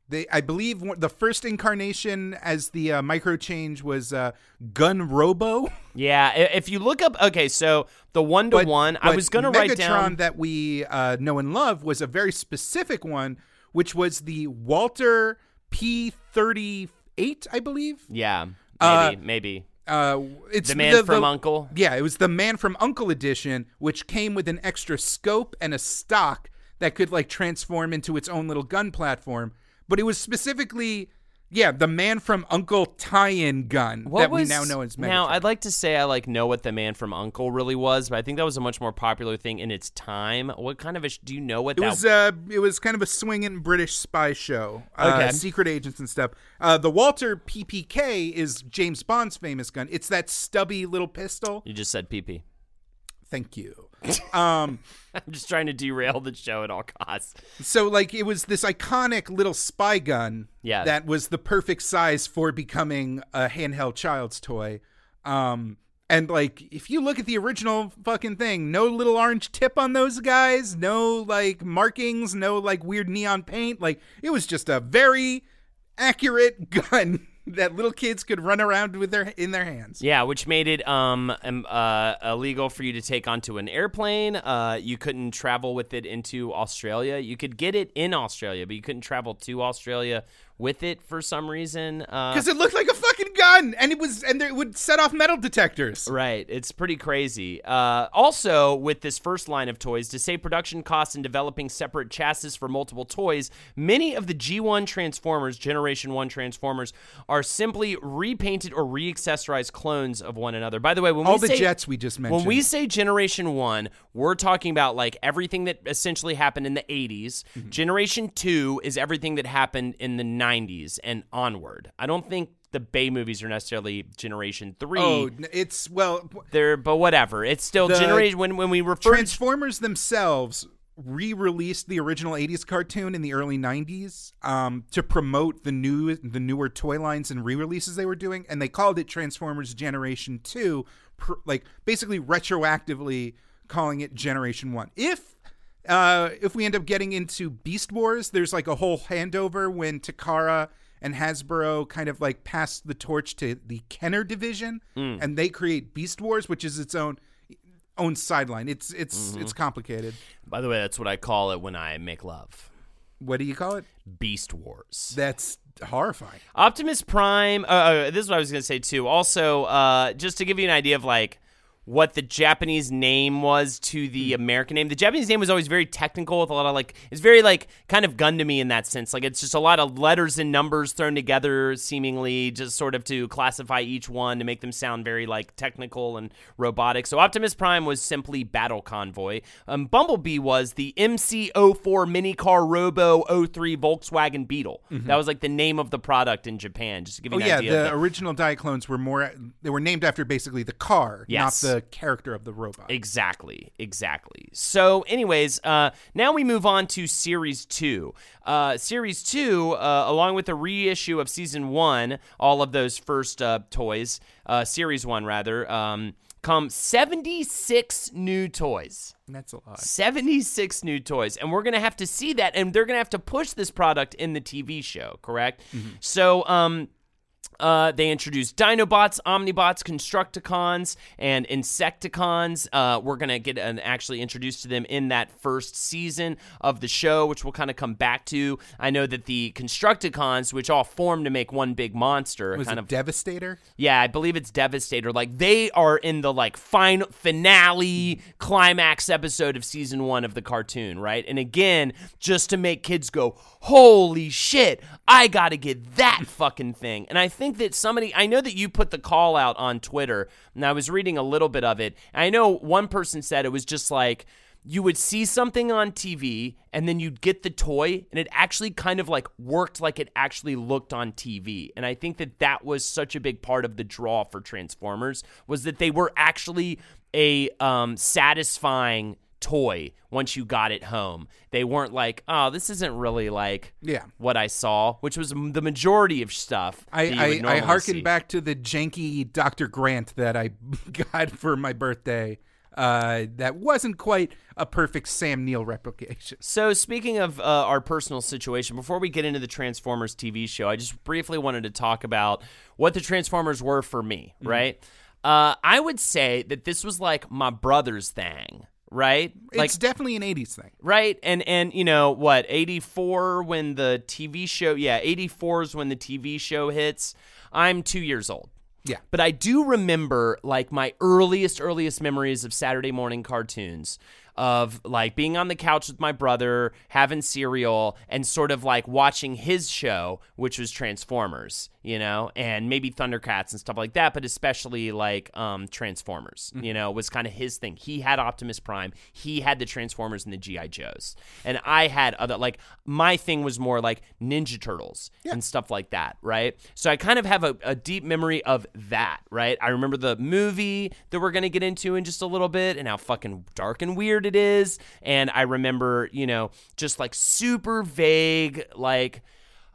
they, I believe, the first incarnation as the uh, micro change was uh, Gun Robo. Yeah, if you look up, okay, so the one to one, I was gonna write down. that we uh, know and love was a very specific one, which was the Walther P thirty eight, I believe. Yeah, maybe, Uh, maybe Uh, it's the man from Uncle. Yeah, it was the Man from Uncle edition, which came with an extra scope and a stock that could like transform into its own little gun platform. But it was specifically, yeah, the Man from Uncle tie-in gun What that was, we now know as Megatron. Now, I'd like to say I like know what the man from Uncle really was, but I think that was a much more popular thing in its time. What kind of a? Do you know what It that? was uh, it was kind of a swinging British spy show. Uh, Okay. secret agents and stuff. Uh, the Walther PPK is James Bond's famous gun. It's that stubby little pistol. you just said PP. Thank you. Um, I'm just trying to derail the show at all costs. so like it was this iconic little spy gun. Yeah. That was the perfect size for becoming a handheld child's toy. Um, and like if you look at the original fucking thing, no little orange tip on those guys, no like markings, no like weird neon paint. Like it was just a very accurate gun that little kids could run around with their in their hands. Yeah, which made it um, um uh, illegal for you to take onto an airplane. Uh, you couldn't travel with it into Australia. You could get it in Australia, but you couldn't travel to Australia with it for some reason. Uh, Because it looked like a fucking gun, and it was, and it would set off metal detectors. Right. It's pretty crazy. Uh, also, with this first line of toys, to save production costs in developing separate chassis for multiple toys, many of the G1 Transformers, Generation 1 Transformers, are simply repainted or re accessorized clones of one another. By the way, when All we the say, jets we just mentioned. When we say Generation 1, we're talking about like everything that essentially happened in the 80s. Mm-hmm. Generation 2 is everything that happened in the 90s and onward. I don't think the Bay movies are necessarily Generation 3. oh, it's well, They're, but whatever. It's still generation when when we refer to Transformers themselves re-released the original 80s cartoon in the early 90s um, to promote the new the newer toy lines and re-releases they were doing and they called it Transformers Generation 2 pr- like basically retroactively calling it Generation 1 if uh, if we end up getting into Beast Wars there's like a whole handover when Takara and Hasbro kind of like pass the torch to the Kenner division and they create Beast Wars which is its own own sideline. It's it's it's complicated. By the way, that's what I call it when I make love. What do you call it? Beast Wars. That's horrifying. Optimus Prime. Uh, uh, this is what I was going to say too. Also, uh, just to give you an idea of like what the Japanese name was to the Hmm. American name. The Japanese name was always very technical with a lot of like it's very like kind of gun to me in that sense. Like it's just a lot of letters and numbers thrown together seemingly just sort of to classify each one to make them sound very like technical and robotic. So Optimus Prime was simply Battle Convoy. Um, Bumblebee was the MC04 mini car Robo 03 Volkswagen Beetle. That was like the name of the product in Japan just to give you Mm-hmm. Oh an yeah, the original Diaclones were more. They were named after basically the car, Yes. not the character of the robot. Exactly, exactly. So, anyways, uh, now we move on to series two. Uh, series two, uh, along with the reissue of season one, all of those first uh, toys, uh, series one rather, um, come 76 new toys. That's a lot. 76 new toys and we're gonna have to see that and they're gonna have to push this product in the tv show correct so um uh, they introduced Dinobots, Omnibots, Constructicons, and Insecticons. Uh, we're gonna get an, actually introduced to them in that first season of the show, which we'll kind of come back to. I know that the Constructicons, which all formed to make one big monster, Was kind it of Devastator? yeah, I believe it's Devastator. Like they are in the like final finale climax episode of season 1 of the cartoon, right? And again, just to make kids go, "Holy shit, I got to get that fucking thing." And I think that somebody I know that you put the call out on Twitter, and I was reading a little bit of it. I know one person said it was just like you would see something on TV and then you'd get the toy and it actually kind of like worked like it actually looked on TV. And I think that that was such a big part of the draw for Transformers was that they were actually a um, satisfying toy once you got it home. They weren't like, "Oh, this isn't really like Yeah. what I saw," which was the majority of stuff. I that you would I, I harken see. back to the janky Dr. Grant that I got for my birthday. Uh, that wasn't quite a perfect Sam Neill replication. So, speaking of uh, our personal situation, before we get into the Transformers TV show, I just briefly wanted to talk about what the Transformers were for me, right? Uh, I would say that this was like my brother's thing, right? Like, It's definitely an '80s thing. right? And and you know what? Eighty four when the TV show, yeah, eighty four is when the TV show hits. I'm two years old. Yeah. But I do remember like my earliest, earliest memories of Saturday morning cartoons of like being on the couch with my brother, having cereal, and sort of like watching his show, which was Transformers, you know, and maybe Thundercats and stuff like that, but especially like um, Transformers, you know, was kind of his thing. He had Optimus Prime, he had the Transformers and the G.I. Joes. And I had other, like, my thing was more like Ninja Turtles and stuff like that, right? So I kind of have a, a deep memory of that, right? I remember the movie that we're going to get into in just a little bit and how fucking dark and weird it is. And I remember, you know, just like super vague, like,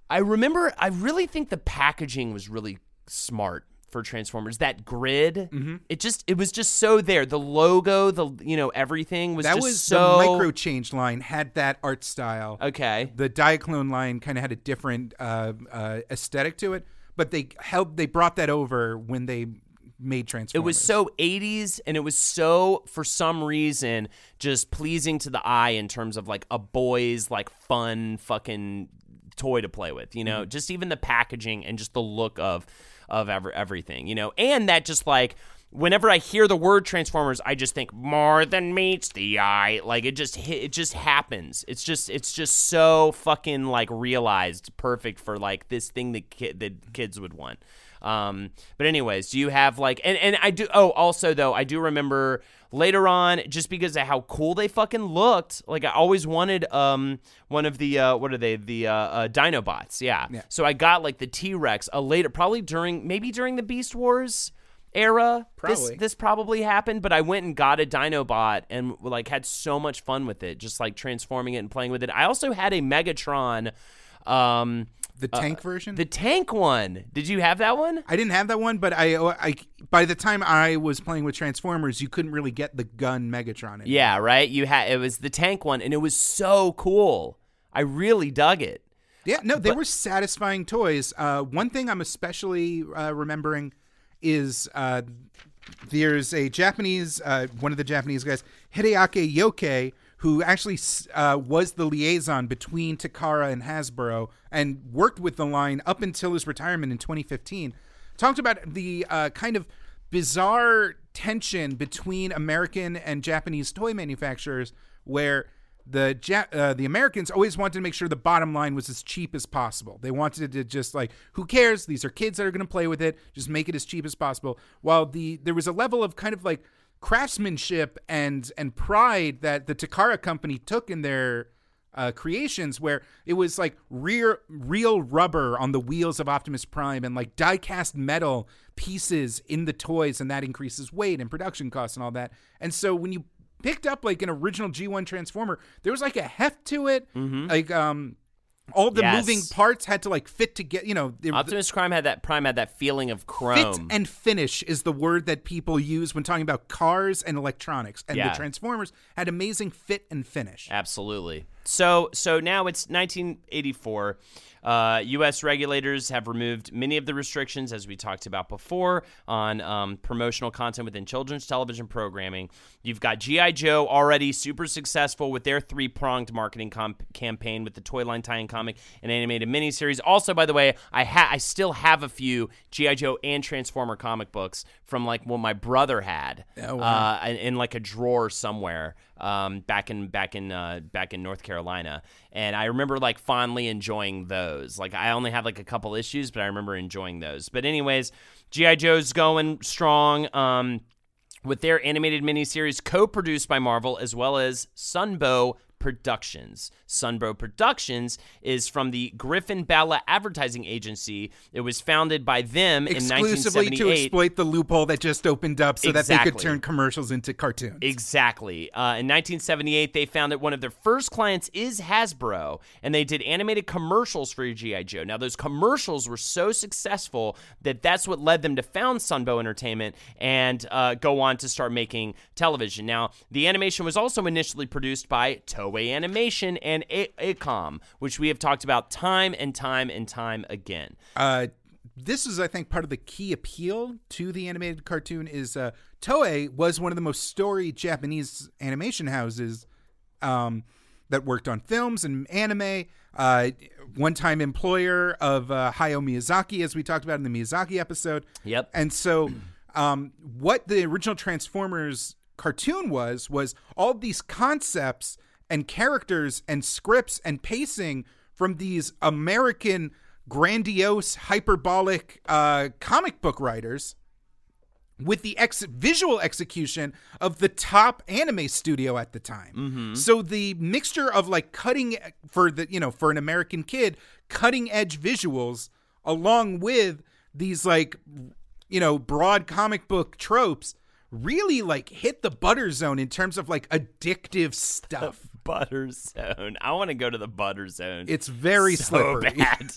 I remember, I really think the packaging was really smart for Transformers. That grid, it just, it was just so there. The logo, the, you know, everything was That just was so. the micro change line had that art style. Okay. The Diaclone line kind of had a different uh, uh, aesthetic to it, but they held they brought that over when they made Transformers. It was so 80s and it was so for some reason just pleasing to the eye in terms of like a boy's like fun fucking toy to play with, you know? Mm-hmm. Just even the packaging and just the look of of ever everything, you know? And that just like whenever I hear the word Transformers, I just think more than meets the eye. Like it just hit, it just happens. It's just it's just so fucking like realized, perfect for like this thing that kid that kids would want. Um, but anyways, do you have like and and I do oh also though I do remember later on just because of how cool they fucking looked. Like I always wanted um one of the uh what are they the uh, uh Dinobots yeah. Yeah. So I got like the T Rex a later probably during maybe during the Beast Wars era. This this probably happened, but I went and got a Dinobot and like had so much fun with it, just like transforming it and playing with it. I also had a Megatron. Um, the tank version. the tank one. Did you have that one? I didn't have that one, but I, I by the time I was playing with Transformers, you couldn't really get the gun Megatron. Anymore. Yeah, right. You had it was the tank one, and it was so cool. I really dug it. Yeah, no, they were satisfying toys. Uh, one thing I'm especially uh, remembering is uh, there's a Japanese, uh, one of the Japanese guys, Hideaki Yoke, who actually uh, was the liaison between Takara and Hasbro and worked with the line up until his retirement in 2015. Talked about the uh, kind of bizarre tension between American and Japanese toy manufacturers where the ja- uh, the Americans always wanted to make sure the bottom line was as cheap as possible. They wanted to just like, who cares? These are kids that are going to play with it. Just make it as cheap as possible. While the there was a level of kind of like craftsmanship and and pride that the Takara company took in their uh, creations where it was like real real rubber on the wheels of Optimus Prime and like die cast metal pieces in the toys and that increases weight and production costs and all that. And so when you picked up like an original G1 Transformer, there was like a heft to it. Like um all the Yes. moving parts had to like fit together, you know, they- Optimus Prime had that Prime had that feeling of chrome. Fit and finish is the word that people use when talking about cars and electronics. And Yeah. the Transformers had amazing fit and finish. Absolutely. So so now it's 1984. Uh, U.S. regulators have removed many of the restrictions, as we talked about before, on um, promotional content within children's television programming. You've got G.I. Joe already super successful with their three pronged marketing com- campaign with the toy line tie in comic and animated miniseries. Also, by the way, I ha- I still have a few G.I. Joe and Transformer comic books from like what my brother had uh, in, in like a drawer somewhere um, back in back in uh, back in North Carolina, and I remember like fondly enjoying those. Like I only have like a couple issues, but I remember enjoying those. But anyways, GI Joe's going strong. Um, with their animated miniseries co-produced by Marvel as well as Sunbow Productions. Sunbow Productions is from the Griffin Bacal Advertising Agency. It was founded by them in Exclusively to exploit the loophole that just opened up so that they could turn commercials into cartoons. Exactly. Uh, in 1978, they found that one of their first clients is Hasbro, and they did animated commercials for G.I. Joe. Now, those commercials were so successful that that's what led them to found Sunbow Entertainment and uh, go on to start making television. Now, the animation was also initially produced by Toei Animation and A- AKOM, which we have talked about time and time and time again. uh, this is, I think, part of the key appeal to the animated cartoon is uh, Toei was one of the most storied Japanese animation houses um, that worked on films and anime. Uh, one-time employer of uh, Hayao Miyazaki, as we talked about in the Miyazaki episode. Yep. And so, um, what the original Transformers cartoon was was all these concepts and characters and scripts and pacing from these American grandiose, hyperbolic uh, comic book writers with the ex- visual execution of the top anime studio at the time. So the mixture of like cutting for the you know for an American kid, cutting edge visuals along with these like you know broad comic book tropes really like hit the butter zone in terms of like addictive stuff. Butter Zone. I want to go to the Butter Zone. It's very so slippery. bad.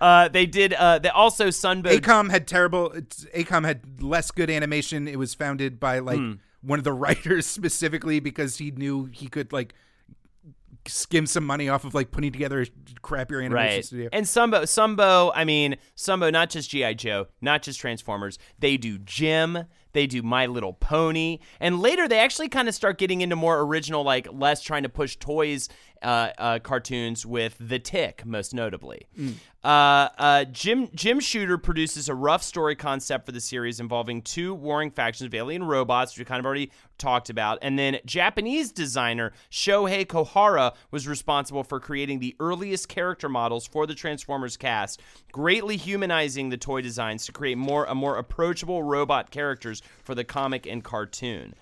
Uh, they did. Uh, they also Sunbow. AKOM had terrible. AKOM had less good animation. It was founded by like Hmm. one of the writers specifically because he knew he could like skim some money off of like putting together a crappier animation right. studio. And Sunbow, Sunbow, I mean, Sunbow, not just G.I. Joe, not just Transformers. They do Jem, they do My Little Pony. And later they actually kind of start getting into more original, like less trying to push toys uh, uh, cartoons with The Tick, most notably. Uh, uh, Jim, Jim Shooter produces a rough story concept for the series involving two warring factions of alien robots, which we kind of already talked about. And then Japanese designer Shohei Kohara was responsible for creating the earliest character models for the Transformers cast, greatly humanizing the toy designs to create more a more approachable robot characters for the comic and cartoon.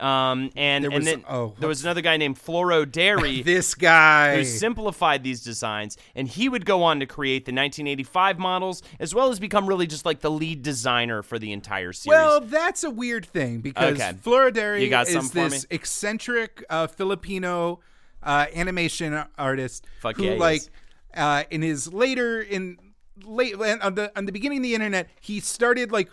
Um, and There and was- then oh, there was another guy named Floro Dery this guy. who simplified these designs, and he would go on to create the 1985 models, as well as become really just like the lead designer for the entire series. Well, that's a weird thing because Okay. You got is this me? eccentric uh, Filipino uh, animation artist Fuck who, yeah, like, uh, in his later in late on the on the beginning of the internet, he started like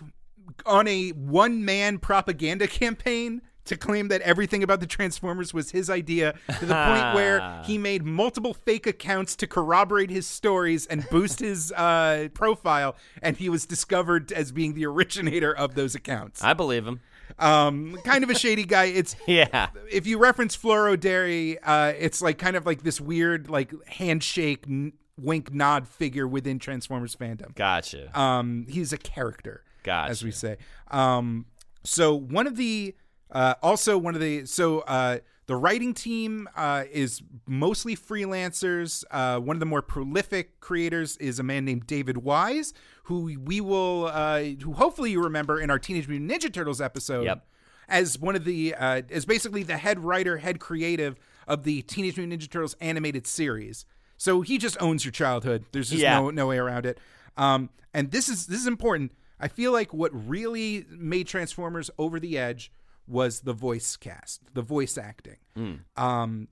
on a one man propaganda campaign. To claim that everything about the Transformers was his idea, to the point where he made multiple fake accounts to corroborate his stories and boost his uh, profile, and he was discovered as being the originator of those accounts I believe him. um kind of a shady guy it's Yeah. if you reference Floro Dery uh it's like kind of like this weird like handshake n- wink nod figure within Transformers fandom Gotcha. um he's a character Gotcha. as we say um so one of the uh, also one of the so uh, the writing team uh, is mostly freelancers. Uh, one of the more prolific creators is a man named David Wise, who we will uh, who hopefully you remember in our Teenage Mutant Ninja Turtles episode Yep. as one of the uh, as basically the head writer, head creative of the Teenage Mutant Ninja Turtles animated series. So he just owns your childhood. There's just Yeah. no no way around it. Um, and this is this is important. I feel like what really made Transformers over the edge was the voice cast, the voice acting. Hmm. Um,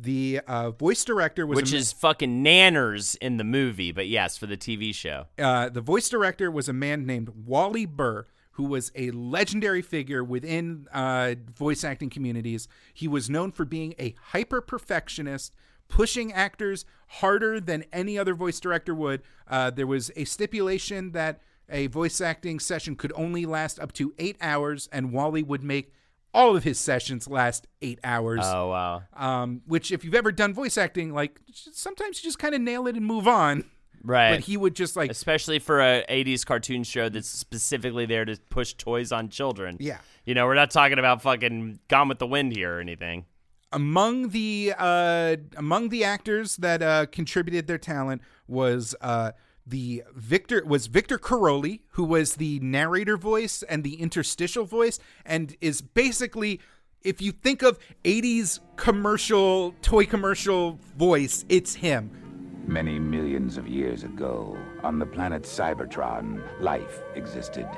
the uh, voice director was Which ma- is fucking nanners in the movie, but yes, for the TV show. uh, the voice director was a man named Wally Burr, who was a legendary figure within uh, voice acting communities. He was known for being a hyper perfectionist, pushing actors harder than any other voice director would. Uh, there was a stipulation that a voice acting session could only last up to eight hours, and Wally would make all of his sessions last eight hours Oh wow. um, which if you've ever done voice acting, like sometimes you just kind of nail it and move on. Right. But he would just like, Especially for a 80s cartoon show that's specifically there to push toys on children. Yeah. You know, we're not talking about fucking Gone with the Wind here or anything. among the uh, among the actors that uh, contributed their talent was uh, the Victor was Victor Caroli, who was the narrator voice and the interstitial voice, and is basically. If you think of 80s commercial, toy commercial voice, it's him. Many millions of years ago, on the planet Cybertron, life existed.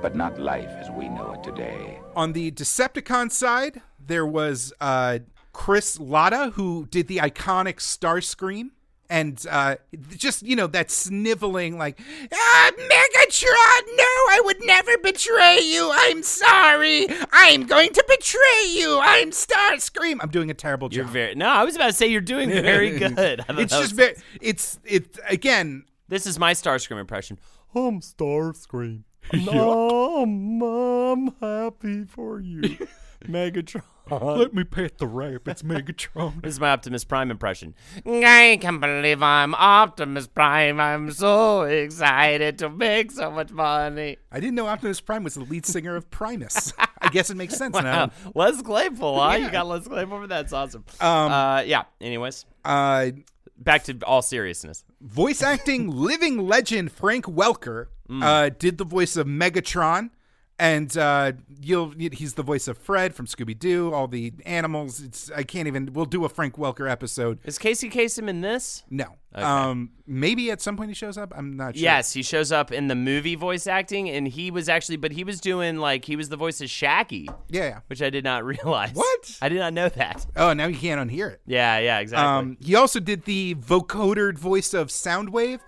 But not life as we know it today. On the Decepticon side, there was uh, Chris Latta, who did the iconic Starscream. And uh, just, you know, that sniveling, like, ah, Megatron, no, I would never betray you. I'm sorry. I'm going to betray you. I'm Starscream. I'm doing a terrible You're job. very No, I was about to say you're doing very good. It's just very, it's, it, again, This is my Starscream impression. I'm Starscream. I'm, I'm happy for you. Megatron. Me pet the it's Megatron. This is my Optimus Prime impression. I can't believe I'm Optimus Prime. I'm so excited to make so much money. I didn't know Optimus Prime was the lead singer of Primus. I guess it makes sense now. Wow. Les Claypool, huh? You got Les Claypool for that. That's awesome. Um, uh, yeah. Anyways, Uh, back to all seriousness. voice acting living legend Frank Welker uh, did the voice of Megatron, and uh, you'll he's the voice of Fred from Scooby Doo. All the animals. It's I can't even. We'll do a Frank Welker episode. Is Casey Kasem in this? No, um, maybe at some point he shows up. I'm not sure. Yes, he shows up in the movie voice acting, and he was actually, but he was doing like he was the voice of Shaggy, Yeah. yeah. which I did not realize. What? I did not know that. Oh, now you can't unhear it. Yeah, yeah, exactly. Um, he also did the vocodered voice of Soundwave.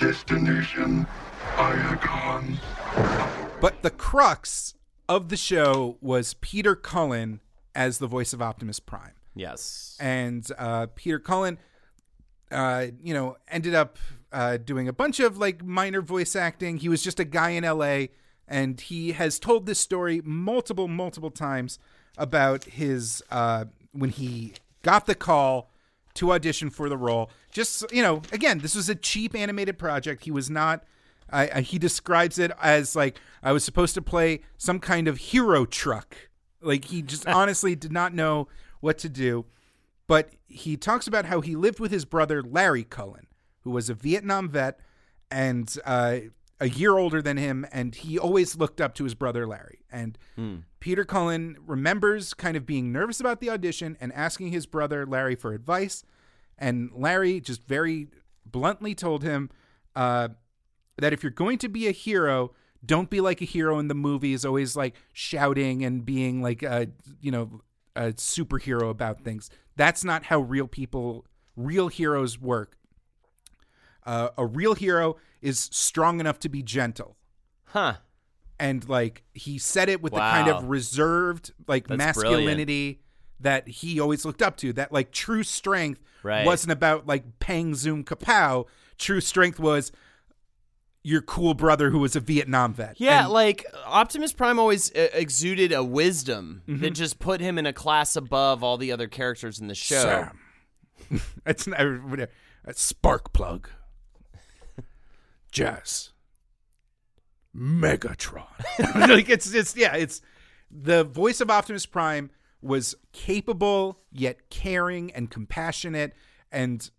Destination, Iacon. But the crux of the show was Peter Cullen as the voice of Optimus Prime. yes. and uh, Peter Cullen, uh, you know, ended up uh, doing a bunch of like minor voice acting. He was just a guy in L.A. and he has told this story multiple, multiple times about his uh, when he got the call to audition for the role. Just you know, again, this was a cheap animated project. He was not. I, I, he describes it as like I was supposed to play some kind of hero truck. Like he just honestly did not know what to do. But he talks about how he lived with his brother Larry Cullen, who was a Vietnam vet and uh, a year older than him, and he always looked up to his brother Larry. And Peter Cullen remembers kind of being nervous about the audition and asking his brother Larry for advice. And Larry just very bluntly told him uh, that if you're going to be a hero, don't be like a hero in the movies, always like shouting and being like a you know a superhero about things. That's not how real people, real heroes work. Uh, a real hero is strong enough to be gentle, Huh. and like he said it with the kind of reserved like That's masculinity that he always looked up to. That like true strength Right. wasn't about like pang zoom kapow. True strength was your cool brother who was a Vietnam vet. Yeah, And- like Optimus Prime always uh, exuded a wisdom Mm-hmm. that just put him in a class above all the other characters in the show. Sam. not, whatever. A spark plug. Jazz. Megatron. like it's it's yeah, it's the voice of Optimus Prime was capable yet caring and compassionate and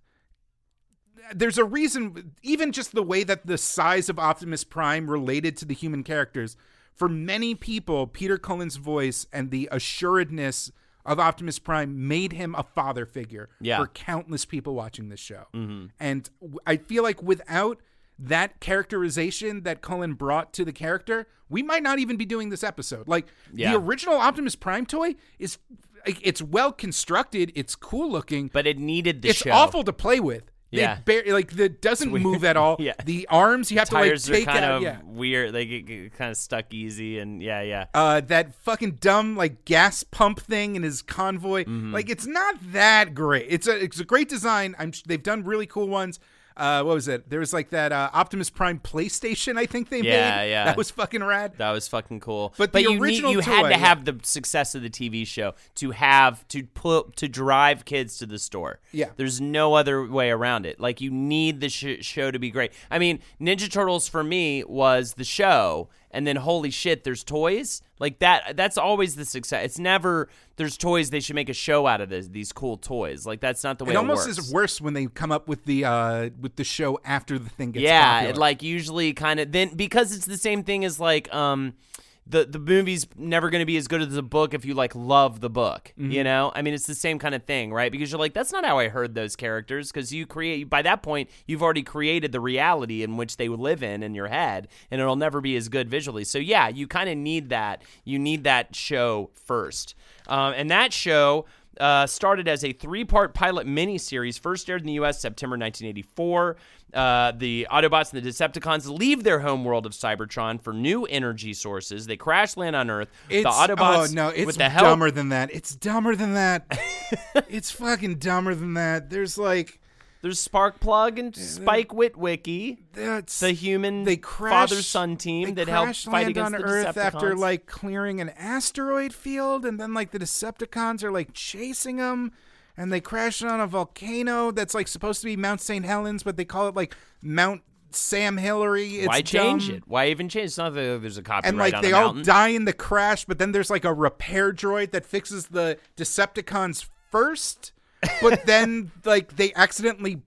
there's a reason even just the way that the size of Optimus Prime related to the human characters for many people Peter Cullen's voice and the assuredness of Optimus Prime made him a father figure Yeah. for countless people watching this show. Mm-hmm. And I feel like without that characterization that Cullen brought to the character, we might not even be doing this episode. Like Yeah. the original Optimus Prime toy is it's well constructed, it's cool looking, But it needed the it's show. awful to play with. Yeah. bar- like the doesn't move at all. Yeah. The arms you have Tires to like take are kind out. of yeah. weird. They get, get kind of stuck easy, and yeah, yeah. uh, that fucking dumb like gas pump thing in his convoy. Mm-hmm. Like it's not that great. It's a it's a great design. I'm they've done really cool ones. Uh, what was it? There was like that uh, Optimus Prime PlayStation. I think they Yeah, made. yeah. That was fucking rad. That was fucking cool. But the you need- original you had to have the success of the TV show to have to put to drive kids to the store. Yeah. there's no other way around it. Like you need the sh- show to be great. I mean, Ninja Turtles for me was the show, and then holy shit, there's toys like that. That's always the success. It's never there's toys. They should make a show out of this, these cool toys. Like that's not the way It it, almost works. is worse when they come up with the uh, with the show after the thing gets yeah popular. it like usually kind of then because it's the same thing as like um the the movie's never going to be as good as the book if you like love the book Mm-hmm. you know i mean it's the same kind of thing right because you're like that's not how i heard those characters because you create by that point you've already created the reality in which they live in in your head and it'll never be as good visually so yeah you kind of need that you need that show first um, and that show uh, started as a three-part pilot miniseries, first aired in the U.S. September 1984. Uh, the Autobots and the Decepticons leave their home world of Cybertron for new energy sources. They crash land on Earth. It's, the Autobots, oh no, it's with the help, dumber than that. It's dumber than that. it's fucking dumber than that. There's like there's Sparkplug and Spike Witwicky, that's the human they crash, father-son team that helped fight against on the Earth after like clearing an asteroid field, and then like the Decepticons are like chasing them, and they crash on a volcano that's like supposed to be Mount St. Helens, but they call it like Mount Sam Hillary. It's Why change dumb. it? Why even change? It's not that there's a copyright And like on they all mountain. die in the crash, but then there's like a repair droid that fixes the Decepticons first, but then like they accidentally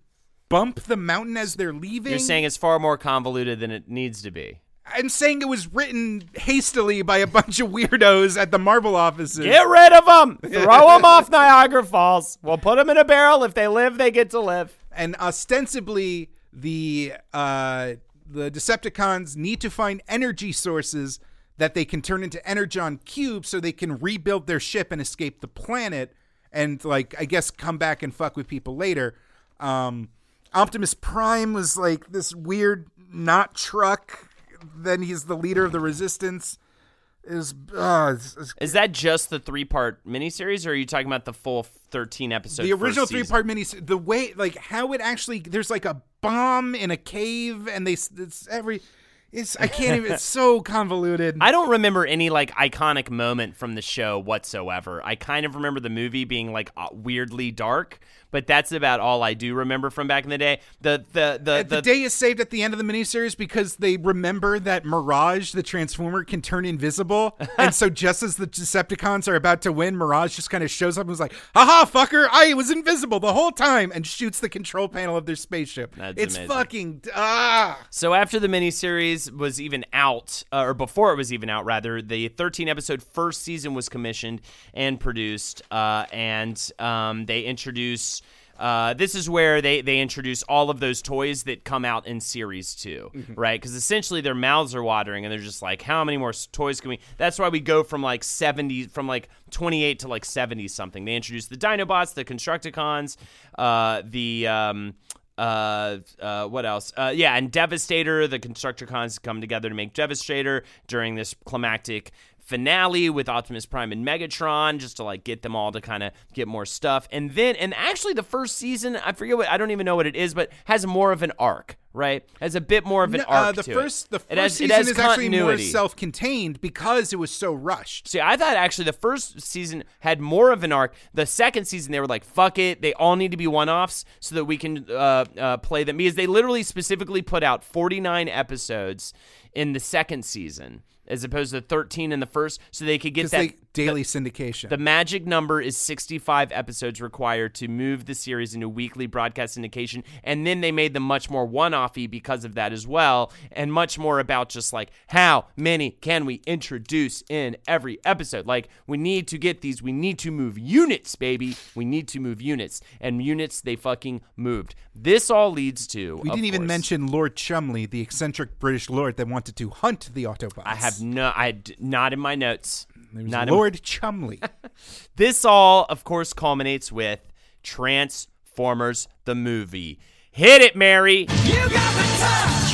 bump the mountain as they're leaving. You're saying it's far more convoluted than it needs to be. I'm saying it was written hastily by a bunch of weirdos at the Marvel offices. Get rid of them. Throw them off Niagara Falls. We'll put them in a barrel. If they live, they get to live. and ostensibly the uh, the Decepticons need to find energy sources that they can turn into energon cubes so they can rebuild their ship and escape the planet and like I guess come back and fuck with people later. Um, Optimus Prime was like this weird not truck. Then he's the leader of the resistance. Is uh, Is that just the three part miniseries, or are you talking about the full 13 episodes? the original three part mini the way like how it actually there's like a bomb in a cave and they it's every it's I can't even it's so convoluted. I don't remember any like iconic moment from the show whatsoever. I kind of remember the movie being like uh, weirdly dark, but that's about all I do remember from back in the day. The the the, the, day is saved at the end of the miniseries because they remember that Mirage, the Transformer, can turn invisible, and so just as the Decepticons are about to win, Mirage just kind of shows up and was like, "Haha, fucker! I was invisible the whole time," and shoots the control panel of their spaceship. That's it's amazing. fucking ah. So after the miniseries was even out, uh, or before it was even out, rather, the 13 episode first season was commissioned and produced, uh, and um, they introduce. Uh, this is where they, they introduce all of those toys that come out in series 2 right? Because essentially their mouths are watering and they're just like, how many more toys can we? That's why we go from like 70, from like 28 to like 70 something. They introduced the Dinobots, the Constructicons, uh, the. Um, uh, uh, what else? Uh, yeah, and Devastator. The Constructicons come together to make Devastator during this climactic finale with Optimus Prime and Megatron, just to like get them all to kind of get more stuff. And then, and actually, the first season, I forget what, I don't even know what it is, but has more of an arc. Right, has a bit more of an No, arc uh, the first it. the It first has- it season has is actually more self-contained because it was so rushed. See, I thought actually the first season had more of an arc. The second season, they were like, "Fuck it," they all need to be one-offs so that we can uh, uh, play them because they literally specifically put out 49 episodes in the second season as opposed to 13 in the first, so they could get that they daily syndication. the magic number is 65 episodes required to move the series into weekly broadcast syndication. And then they made them much more one offy because of that as well. And much more about just like how many can we introduce in every episode? Like, we need to get these, we need to move units, baby. We need to move units. And units, they fucking moved. This all leads to. we didn't even course- mention Lord Chumley, the eccentric British lord that wanted to hunt the Autobots. I have no, I not in my notes. There's Not in Lord Chumley. This all, of course, culminates with Transformers the movie. Hit it, Mary. You got the touch.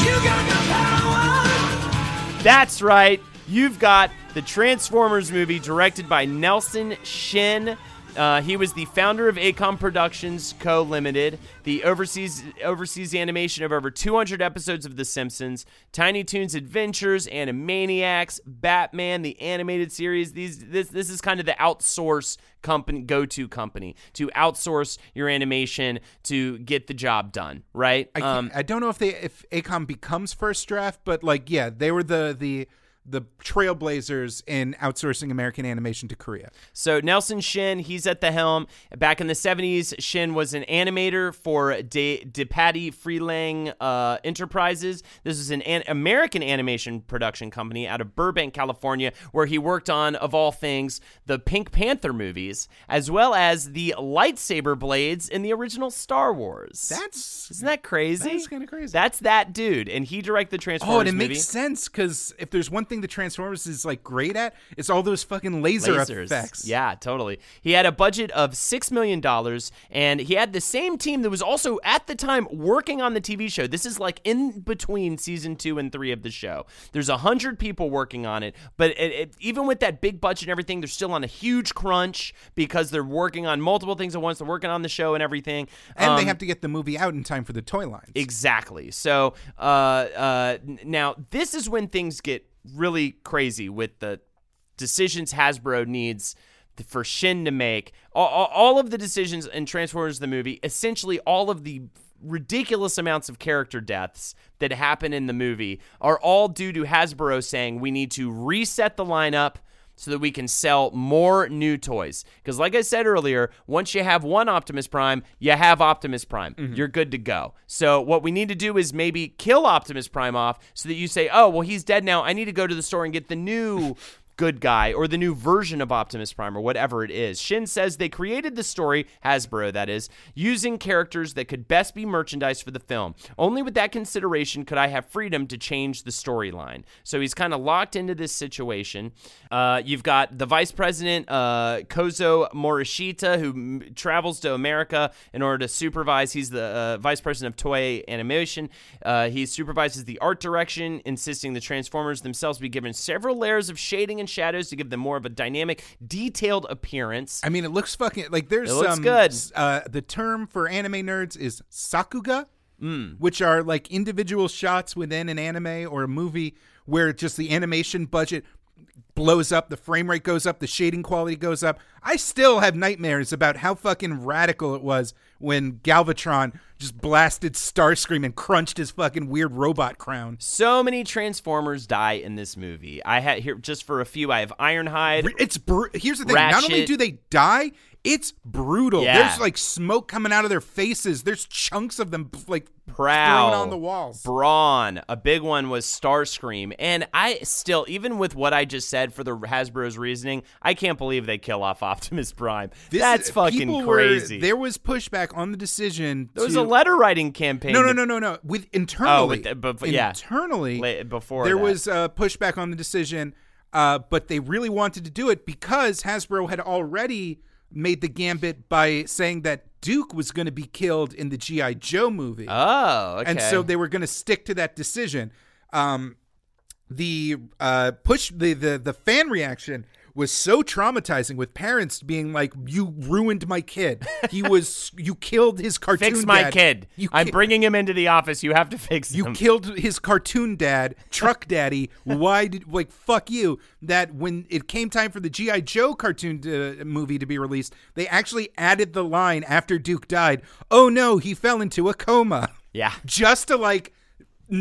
You got the power. That's right. You've got the Transformers movie directed by Nelson Shin. Uh, he was the founder of AKOM Productions Co. Limited, the overseas oversees the animation of over 200 episodes of The Simpsons, Tiny Toons Adventures, Animaniacs, Batman, the animated series. These this this is kind of the outsource company go-to company to outsource your animation to get the job done, right? I, Um, I don't know if they if AKOM becomes first draft, but like yeah, they were the the the trailblazers in outsourcing American animation to Korea. So Nelson Shin, he's at the helm. Back in the 70s, Shin was an animator for De, DePatie Freleng uh, Enterprises. This is an, an American animation production company out of Burbank, California, where he worked on, of all things, the Pink Panther movies, as well as the lightsaber blades in the original Star Wars. That's Isn't that crazy? That's kinda crazy. That's that dude, and he directed the Transformers Oh, and it movie. makes sense because if there's one thing the Transformers is like great at, it's all those fucking laser lasers. effects. Yeah, totally. He had a budget of six million dollars, and he had the same team that was also at the time working on the TV show. This is like in between season two and three of the show. There's a hundred people working on it, but it, it, even with that big budget and everything, they're still on a huge crunch because they're working on multiple things at once. They're working on the show and everything, And they Um, have to get the movie out in time for the toy lines. Exactly. So uh, uh, now this is when things get really crazy with the decisions Hasbro needs for Shin to make. All, all, of the decisions in Transformers the movie, essentially all of the ridiculous amounts of character deaths that happen in the movie are all due to Hasbro saying we need to reset the lineup so that we can sell more new toys. Because, like I said earlier, once you have one Optimus Prime, you have Optimus Prime. Mm-hmm. You're good to go. So, what we need to do is maybe kill Optimus Prime off so that you say, oh, well, he's dead now. I need to go to the store and get the new. Good guy, or the new version of Optimus Prime, or whatever it is. Shin says they created the story, Hasbro that is, using characters that could best be merchandise for the film. Only with that consideration could I have freedom to change the storyline. So he's kind of locked into this situation. Uh, you've got the vice president, uh, Kozo Morishita, who m- travels to America in order to supervise. He's the uh, vice president of Toei Animation. Uh, he supervises the art direction, insisting the Transformers themselves be given several layers of shading and shadows to give them more of a dynamic, detailed appearance. I mean, it looks fucking like there's It looks some. good. Uh, the term for anime nerds is sakuga, Hmm. which are like individual shots within an anime or a movie where just the animation budget blows up, the frame rate goes up, the shading quality goes up. I still have nightmares about how fucking radical it was when Galvatron just blasted Starscream and crunched his fucking weird robot crown. So many Transformers die in this movie. I had here just for a few. I have Ironhide. It's br- here's the thing. Not only do they die, it's brutal. Yeah. There's like smoke coming out of their faces. There's chunks of them like Prowl, thrown on the walls. Brawn, a big one was Starscream, and I still, even with what I just said for the Hasbro's reasoning, I can't believe they kill off Optimus Prime. This- That's fucking people were- crazy. there was pushback on the decision. there was to, a letter writing campaign. No, no, no, no, no. With internally, the- but- but- yeah. internally, La- before there that. was uh, pushback on the decision, uh, but they really wanted to do it because Hasbro had already made the gambit by saying that Duke was going to be killed in the GI Joe movie. Oh, okay. and so they were going to stick to that decision. Um, the uh push the the the fan reaction was so traumatizing with parents being like you ruined my kid he was you killed his cartoon Fix my dad. kid. you I'm ki- bringing him into the office. You have to fix you him. You killed his cartoon dad, truck daddy. Why did like fuck you? That when it came time for the GI Joe cartoon uh, movie to be released, they actually added the line after Duke died. Oh no, he fell into a coma. Yeah. just to like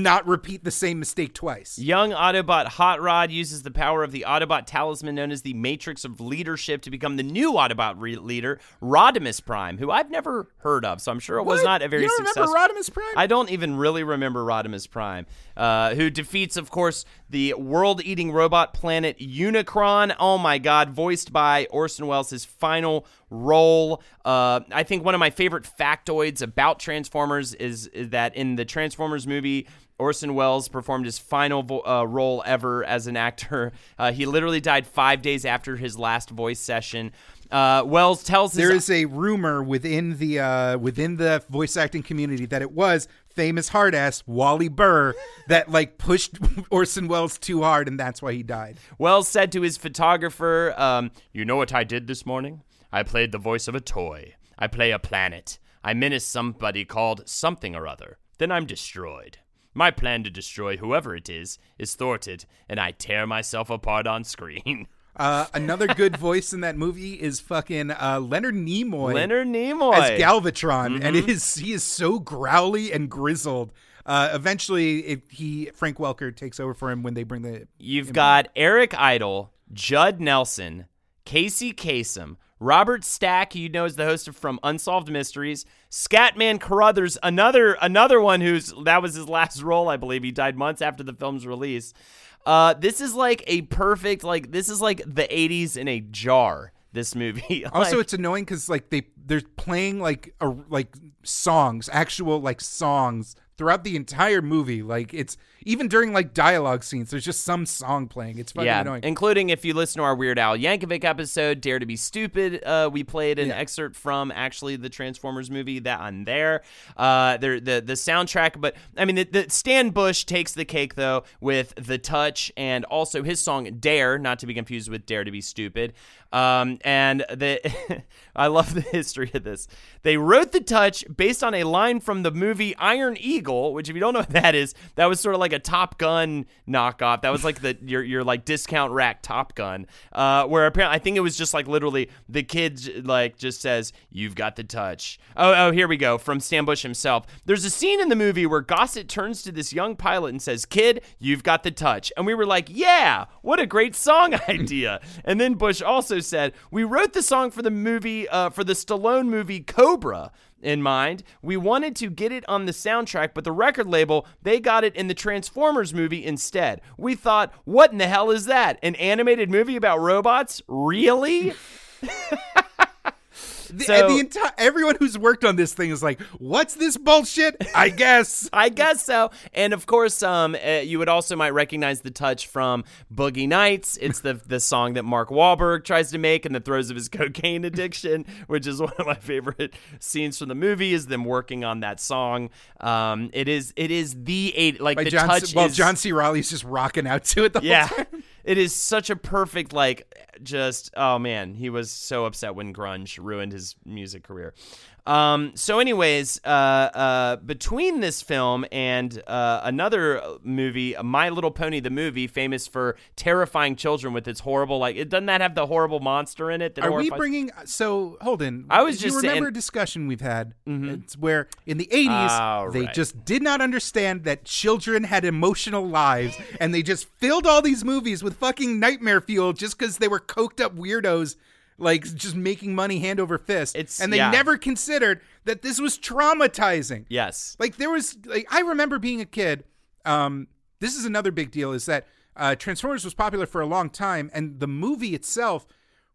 not repeat the same mistake twice. Young Autobot Hot Rod uses the power of the Autobot talisman known as the Matrix of Leadership to become the new Autobot re- leader, Rodimus Prime, who I've never heard of, so I'm sure it was not a very You don't successful. remember Rodimus Prime? I don't even really remember Rodimus Prime, uh, who defeats, of course, the world-eating robot planet Unicron. Oh my God, voiced by Orson Welles, his final role. Uh, I think one of my favorite factoids about Transformers is, is that in the Transformers movie. Orson Welles performed his final vo- uh, role ever as an actor. Uh, he literally died five days after his last voice session. Uh, Welles tells There is a rumor within the uh, within the voice acting community that it was famous hard ass Wally Burr that like pushed Orson Welles too hard, and that's why he died. Welles said to his photographer, um, You know what I did this morning? I played the voice of a toy. I play a planet. I menace somebody called something or other. Then I'm destroyed. My plan to destroy whoever it is is thwarted, and I tear myself apart on screen. Uh, another good voice in that movie is fucking uh, Leonard Nimoy. Leonard Nimoy. as Galvatron, and Mm-hmm. it is he is so growly and grizzled. Uh, eventually, it, he Frank Welker takes over for him when they bring the. You've got Eric Idle, Judd Nelson, Casey Kasem, Robert Stack, you know is the host of from Unsolved Mysteries, Scatman Crothers, another another one who's that was his last role, I believe. He died months after the film's release. Uh, this is like a perfect like this is like the 80s in a jar. This movie. Also, it's annoying because like they they're playing like a, like songs, actual like songs throughout the entire movie. Like it's even during like dialogue scenes, there's just some song playing. It's fucking yeah, annoying. including if you listen to our Weird Al Yankovic episode, "Dare to Be Stupid." Uh, we played an excerpt from actually the Transformers movie that on there. Uh, there the the soundtrack, but I mean, the, the Stan Bush takes the cake though with the touch and also his song "Dare," not to be confused with "Dare to Be Stupid." Um, and the I love the history of this. They wrote the touch based on a line from the movie Iron Eagle, which if you don't know what that is, that was sort of like a Top Gun knockoff. That was like the your your like discount rack Top Gun, uh, where apparently I think it was just like literally the kid like just says you've got the touch. Oh oh here we go from Stan Bush himself. There's a scene in the movie where Gossett turns to this young pilot and says, "Kid, you've got the touch," and we were like, "Yeah, what a great song idea." and then Bush also said, "We wrote the song for the movie uh, for the Stallone movie Cobra." In mind. We wanted to get it on the soundtrack, but the record label, they got it in the Transformers movie instead. We thought, what in the hell is that? An animated movie about robots? Really? The, So- and the entire everyone who's worked on this thing is like, "What's this bullshit?" I guess. I guess so. And of course, um, uh, you would also might recognize the touch from Boogie Nights. It's the the song that Mark Wahlberg tries to make in the throes of his cocaine addiction, which is one of my favorite scenes from the movie. Is them working on that song. Um, it is it is the eight like By the John, touch while is John C. Reilly's just rocking out to it the yeah. whole time. It is such a perfect like just oh man, he was so upset when grunge ruined his music career. Um, so anyways, uh, uh, between this film and uh, another movie, My Little Pony the movie, famous for terrifying children with its horrible like it doesn't that have the horrible monster in it that Are we bringing? So Holden, I was do you just remember saying- Mm-hmm. a discussion we've had. It's where in the eighties Oh, they right. just did not understand that children had emotional lives, and they just filled all these movies with fucking nightmare fuel just because they were coked up weirdos. Like just making money hand over fist, It's- and they yeah. never considered that this was traumatizing. Yes. Like there was like I remember being a kid. Um, this is another big deal is that uh, Transformers was popular for a long time, and the movie itself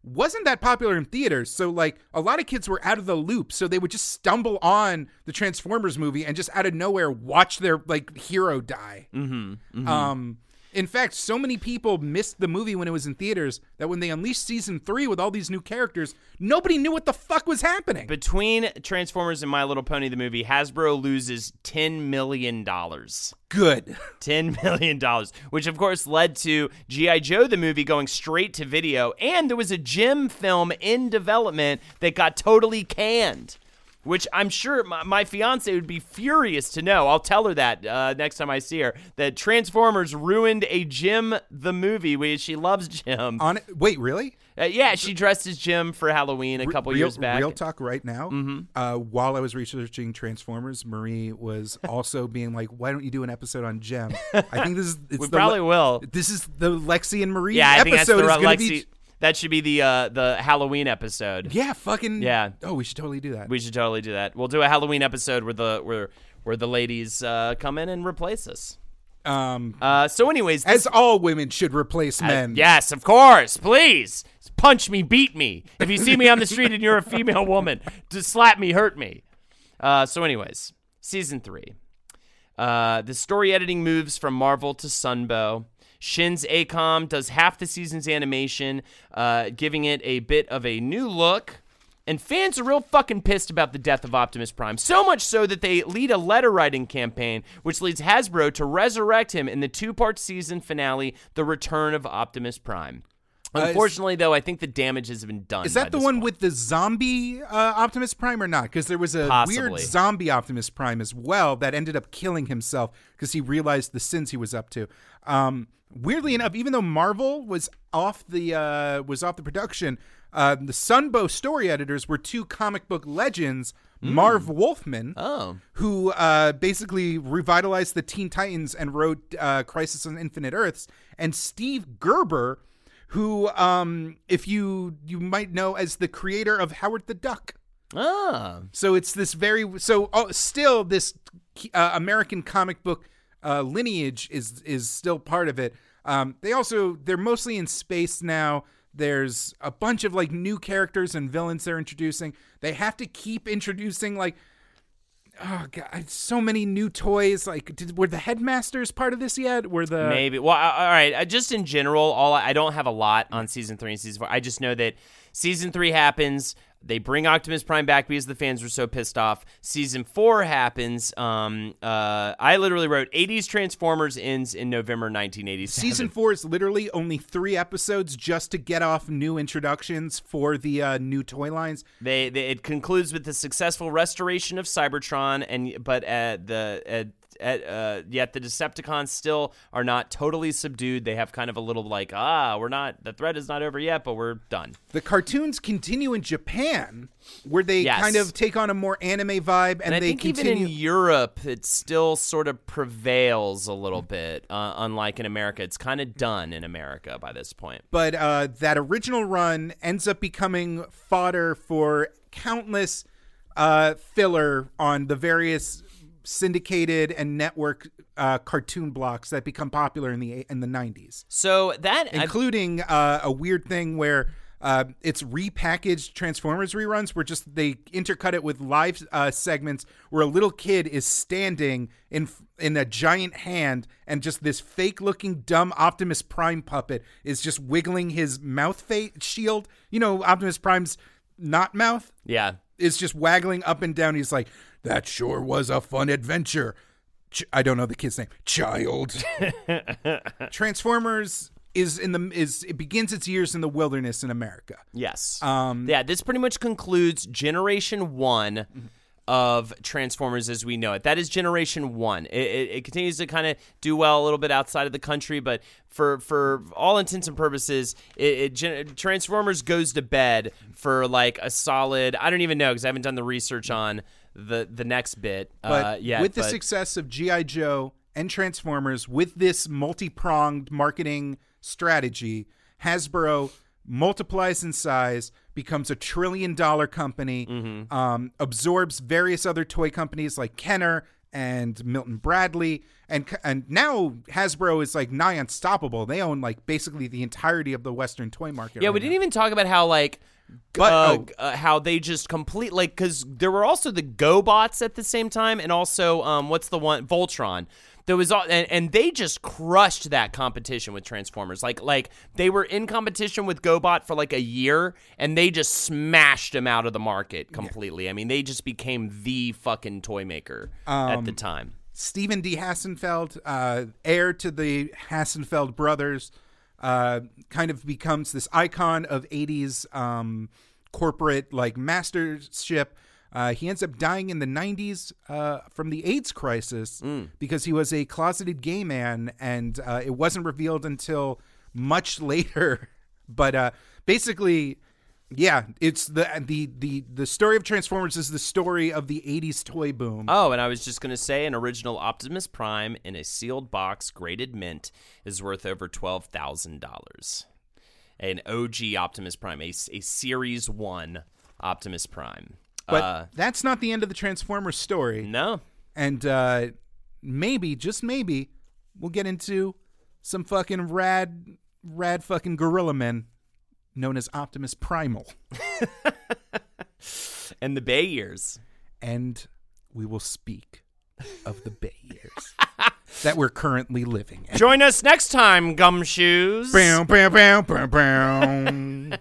wasn't that popular in theaters. So like a lot of kids were out of the loop, so they would just stumble on the Transformers movie and just out of nowhere watch their like hero die. Mm-hmm. Um, In fact, so many people missed the movie when it was in theaters that when they unleashed season three with all these new characters, nobody knew what the fuck was happening. Between Transformers and My Little Pony the movie, Hasbro loses ten million dollars. Good. Ten million dollars, which of course led to GI Joe the movie going straight to video, and there was a Jem film in development that got totally canned. Which I'm sure my, my fiance would be furious to know. I'll tell her that uh, next time I see her. That Transformers ruined a Jem the movie. Which she loves Jem. On it, wait, really? Uh, yeah, she dressed as Jem for Halloween a couple real, years back. Real talk right now. Mm-hmm. Uh, while I was researching Transformers, Marie was also being like, "Why don't you do an episode on Jem?" I think this is. It's We the probably will. This is the Lexi and Marie Yeah, I think that's episode. the is going to Lexi. be. That should be the uh, the Halloween episode. Yeah, fucking. Yeah. Oh, we should totally do that. We should totally do that. We'll do a Halloween episode where the where where the ladies uh, come in and replace us. um, Uh, so, anyways, this- as all women should replace uh, men. yes, of course, please punch me, beat me. If you see me on the street and you're a female woman, just slap me, hurt me. Uh, so, anyways, season three. Uh, the story editing moves from Marvel to Sunbow. Shin's AKOM does half the season's animation, uh, giving it a bit of a new look. And fans are real fucking pissed about the death of Optimus Prime. So much so that they lead a letter writing campaign, which leads Hasbro to resurrect him in the two part season finale, The Return of Optimus Prime. Uh, Unfortunately, though, I think the damage has been done. Is that the one point. with the zombie uh, Optimus Prime or not? Because there was a Possibly. weird zombie Optimus Prime as well that ended up killing himself because he realized the sins he was up to. Um, weirdly enough, even though Marvel was off the uh, was off the production, uh, the Sunbow story editors were two comic book legends. Marv Wolfman, Oh. who uh, basically revitalized the Teen Titans and wrote uh, Crisis on Infinite Earths, and Steve Gerber, who, um, if you you might know as the creator of Howard the Duck. Ah. So it's this very so oh, still this uh, American comic book uh, lineage is is still part of it. Um, they also they're mostly in space now. There's a bunch of like new characters and villains they're introducing. They have to keep introducing like oh god, so many new toys. Like, did, were the headmasters part of this yet? Were the Maybe. Well, all right. Uh, just in general, all I don't have a lot on season three and season four. I just know that season three happens. They bring Optimus Prime back because the fans were so pissed off. Season four happens. Um, uh, I literally wrote "80s Transformers" ends in November 1987. Season four is literally only three episodes just to get off new introductions for the uh, new toy lines. They, they it concludes with the successful restoration of Cybertron, and but at the at, at, uh, yet the Decepticons still are not totally subdued. They have kind of a little like ah, we're not the threat is not over yet, but we're done. The cartoons continue in Japan, where they Yes. kind of take on a more anime vibe, and, And, I they think continue. even in Europe, it still sort of prevails a little bit. Uh, unlike in America, it's kind of done in America by this point. but uh, that original run ends up becoming fodder for countless uh, filler on the various syndicated and network uh, cartoon blocks that become popular in the in the 90s. So that including uh, a weird thing where uh, it's repackaged Transformers reruns, where just they intercut it with live uh, segments where a little kid is standing in in a giant hand, and just this fake looking dumb Optimus Prime puppet is just wiggling his mouth fa- shield. You know, Optimus Prime's not mouth yeah. Is just waggling up and down. He's like, "That sure was a fun adventure." Ch- I don't know the kid's name. Child. Transformers is in the is it begins its years in the wilderness in America. Yes. Um, yeah, this pretty much concludes generation one of Transformers as we know it. That is generation one. It, it, it continues to kind of do well a little bit outside of the country, but for for all intents and purposes, it, it Transformers goes to bed for like a solid. I don't even know because I haven't done the research on the the next bit. But uh, yet, with the but- success of GI Joe and Transformers, with this multi-pronged marketing strategy, Hasbro multiplies in size, becomes a trillion dollar company, Mm-hmm. um, absorbs various other toy companies like Kenner and Milton Bradley, and and now Hasbro is like nigh unstoppable. They own like basically the entirety of the Western toy market. Yeah, right we now. didn't even talk about how like But- uh, oh. uh, how they just complete like because there were also the GoBots at the same time, and also um, what's the one Voltron. There was all, and, and they just crushed that competition with Transformers. Like like they were in competition with GoBot for like a year, and they just smashed them out of the market completely. I mean, they just became the fucking toy maker at Um, the time. Stephen D. Hassenfeld, uh, heir to the Hassenfeld brothers, uh, kind of becomes this icon of 80s um, corporate like mastership. Uh, he ends up dying in the 90s uh, from the AIDS crisis because he was a closeted gay man, and uh, it wasn't revealed until much later. But uh, basically, yeah, it's the the the the story of Transformers is the story of the 80s toy boom. Oh, and I was just going to say an original Optimus Prime in a sealed box, graded mint, is worth over $12,000. An OG Optimus Prime, a, a Series 1 Optimus Prime. But uh, that's not the end of the Transformers story. no. And uh, maybe, just maybe, we'll get into some fucking rad, rad fucking gorilla men known as Optimus Primal. And the Bay years. And we will speak of the Bay years that we're currently living in. Join us next time, Gumshoes. Bow, bow, bow, bow, bow.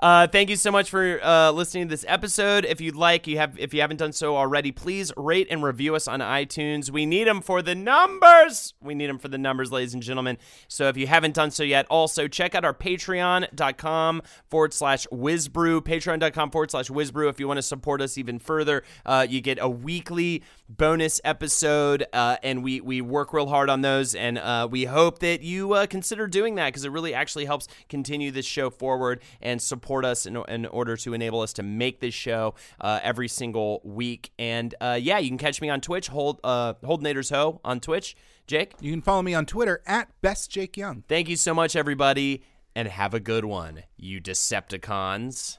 Uh, thank you so much for uh, listening to this episode. If you'd like, you have if you haven't done so already, please rate and review us on iTunes. We need them for the numbers. We need them for the numbers, ladies and gentlemen. So if you haven't done so yet, also check out our patreon.com forward slash wizbru, patreon.com forward slash wizbru. If you want to support us even further, uh, you get a weekly bonus episode, uh, and we, we work real hard on those. And uh, we hope that you uh, consider doing that because it really actually helps continue this show forward and support us in, in order to enable us to make this show uh, every single week. And uh, yeah, you can catch me on Twitch, hold uh, Holdenators Ho on Twitch. Jake, you can follow me on Twitter at Best Jake Young. thank you so much, everybody, and have a good one, you Decepticons.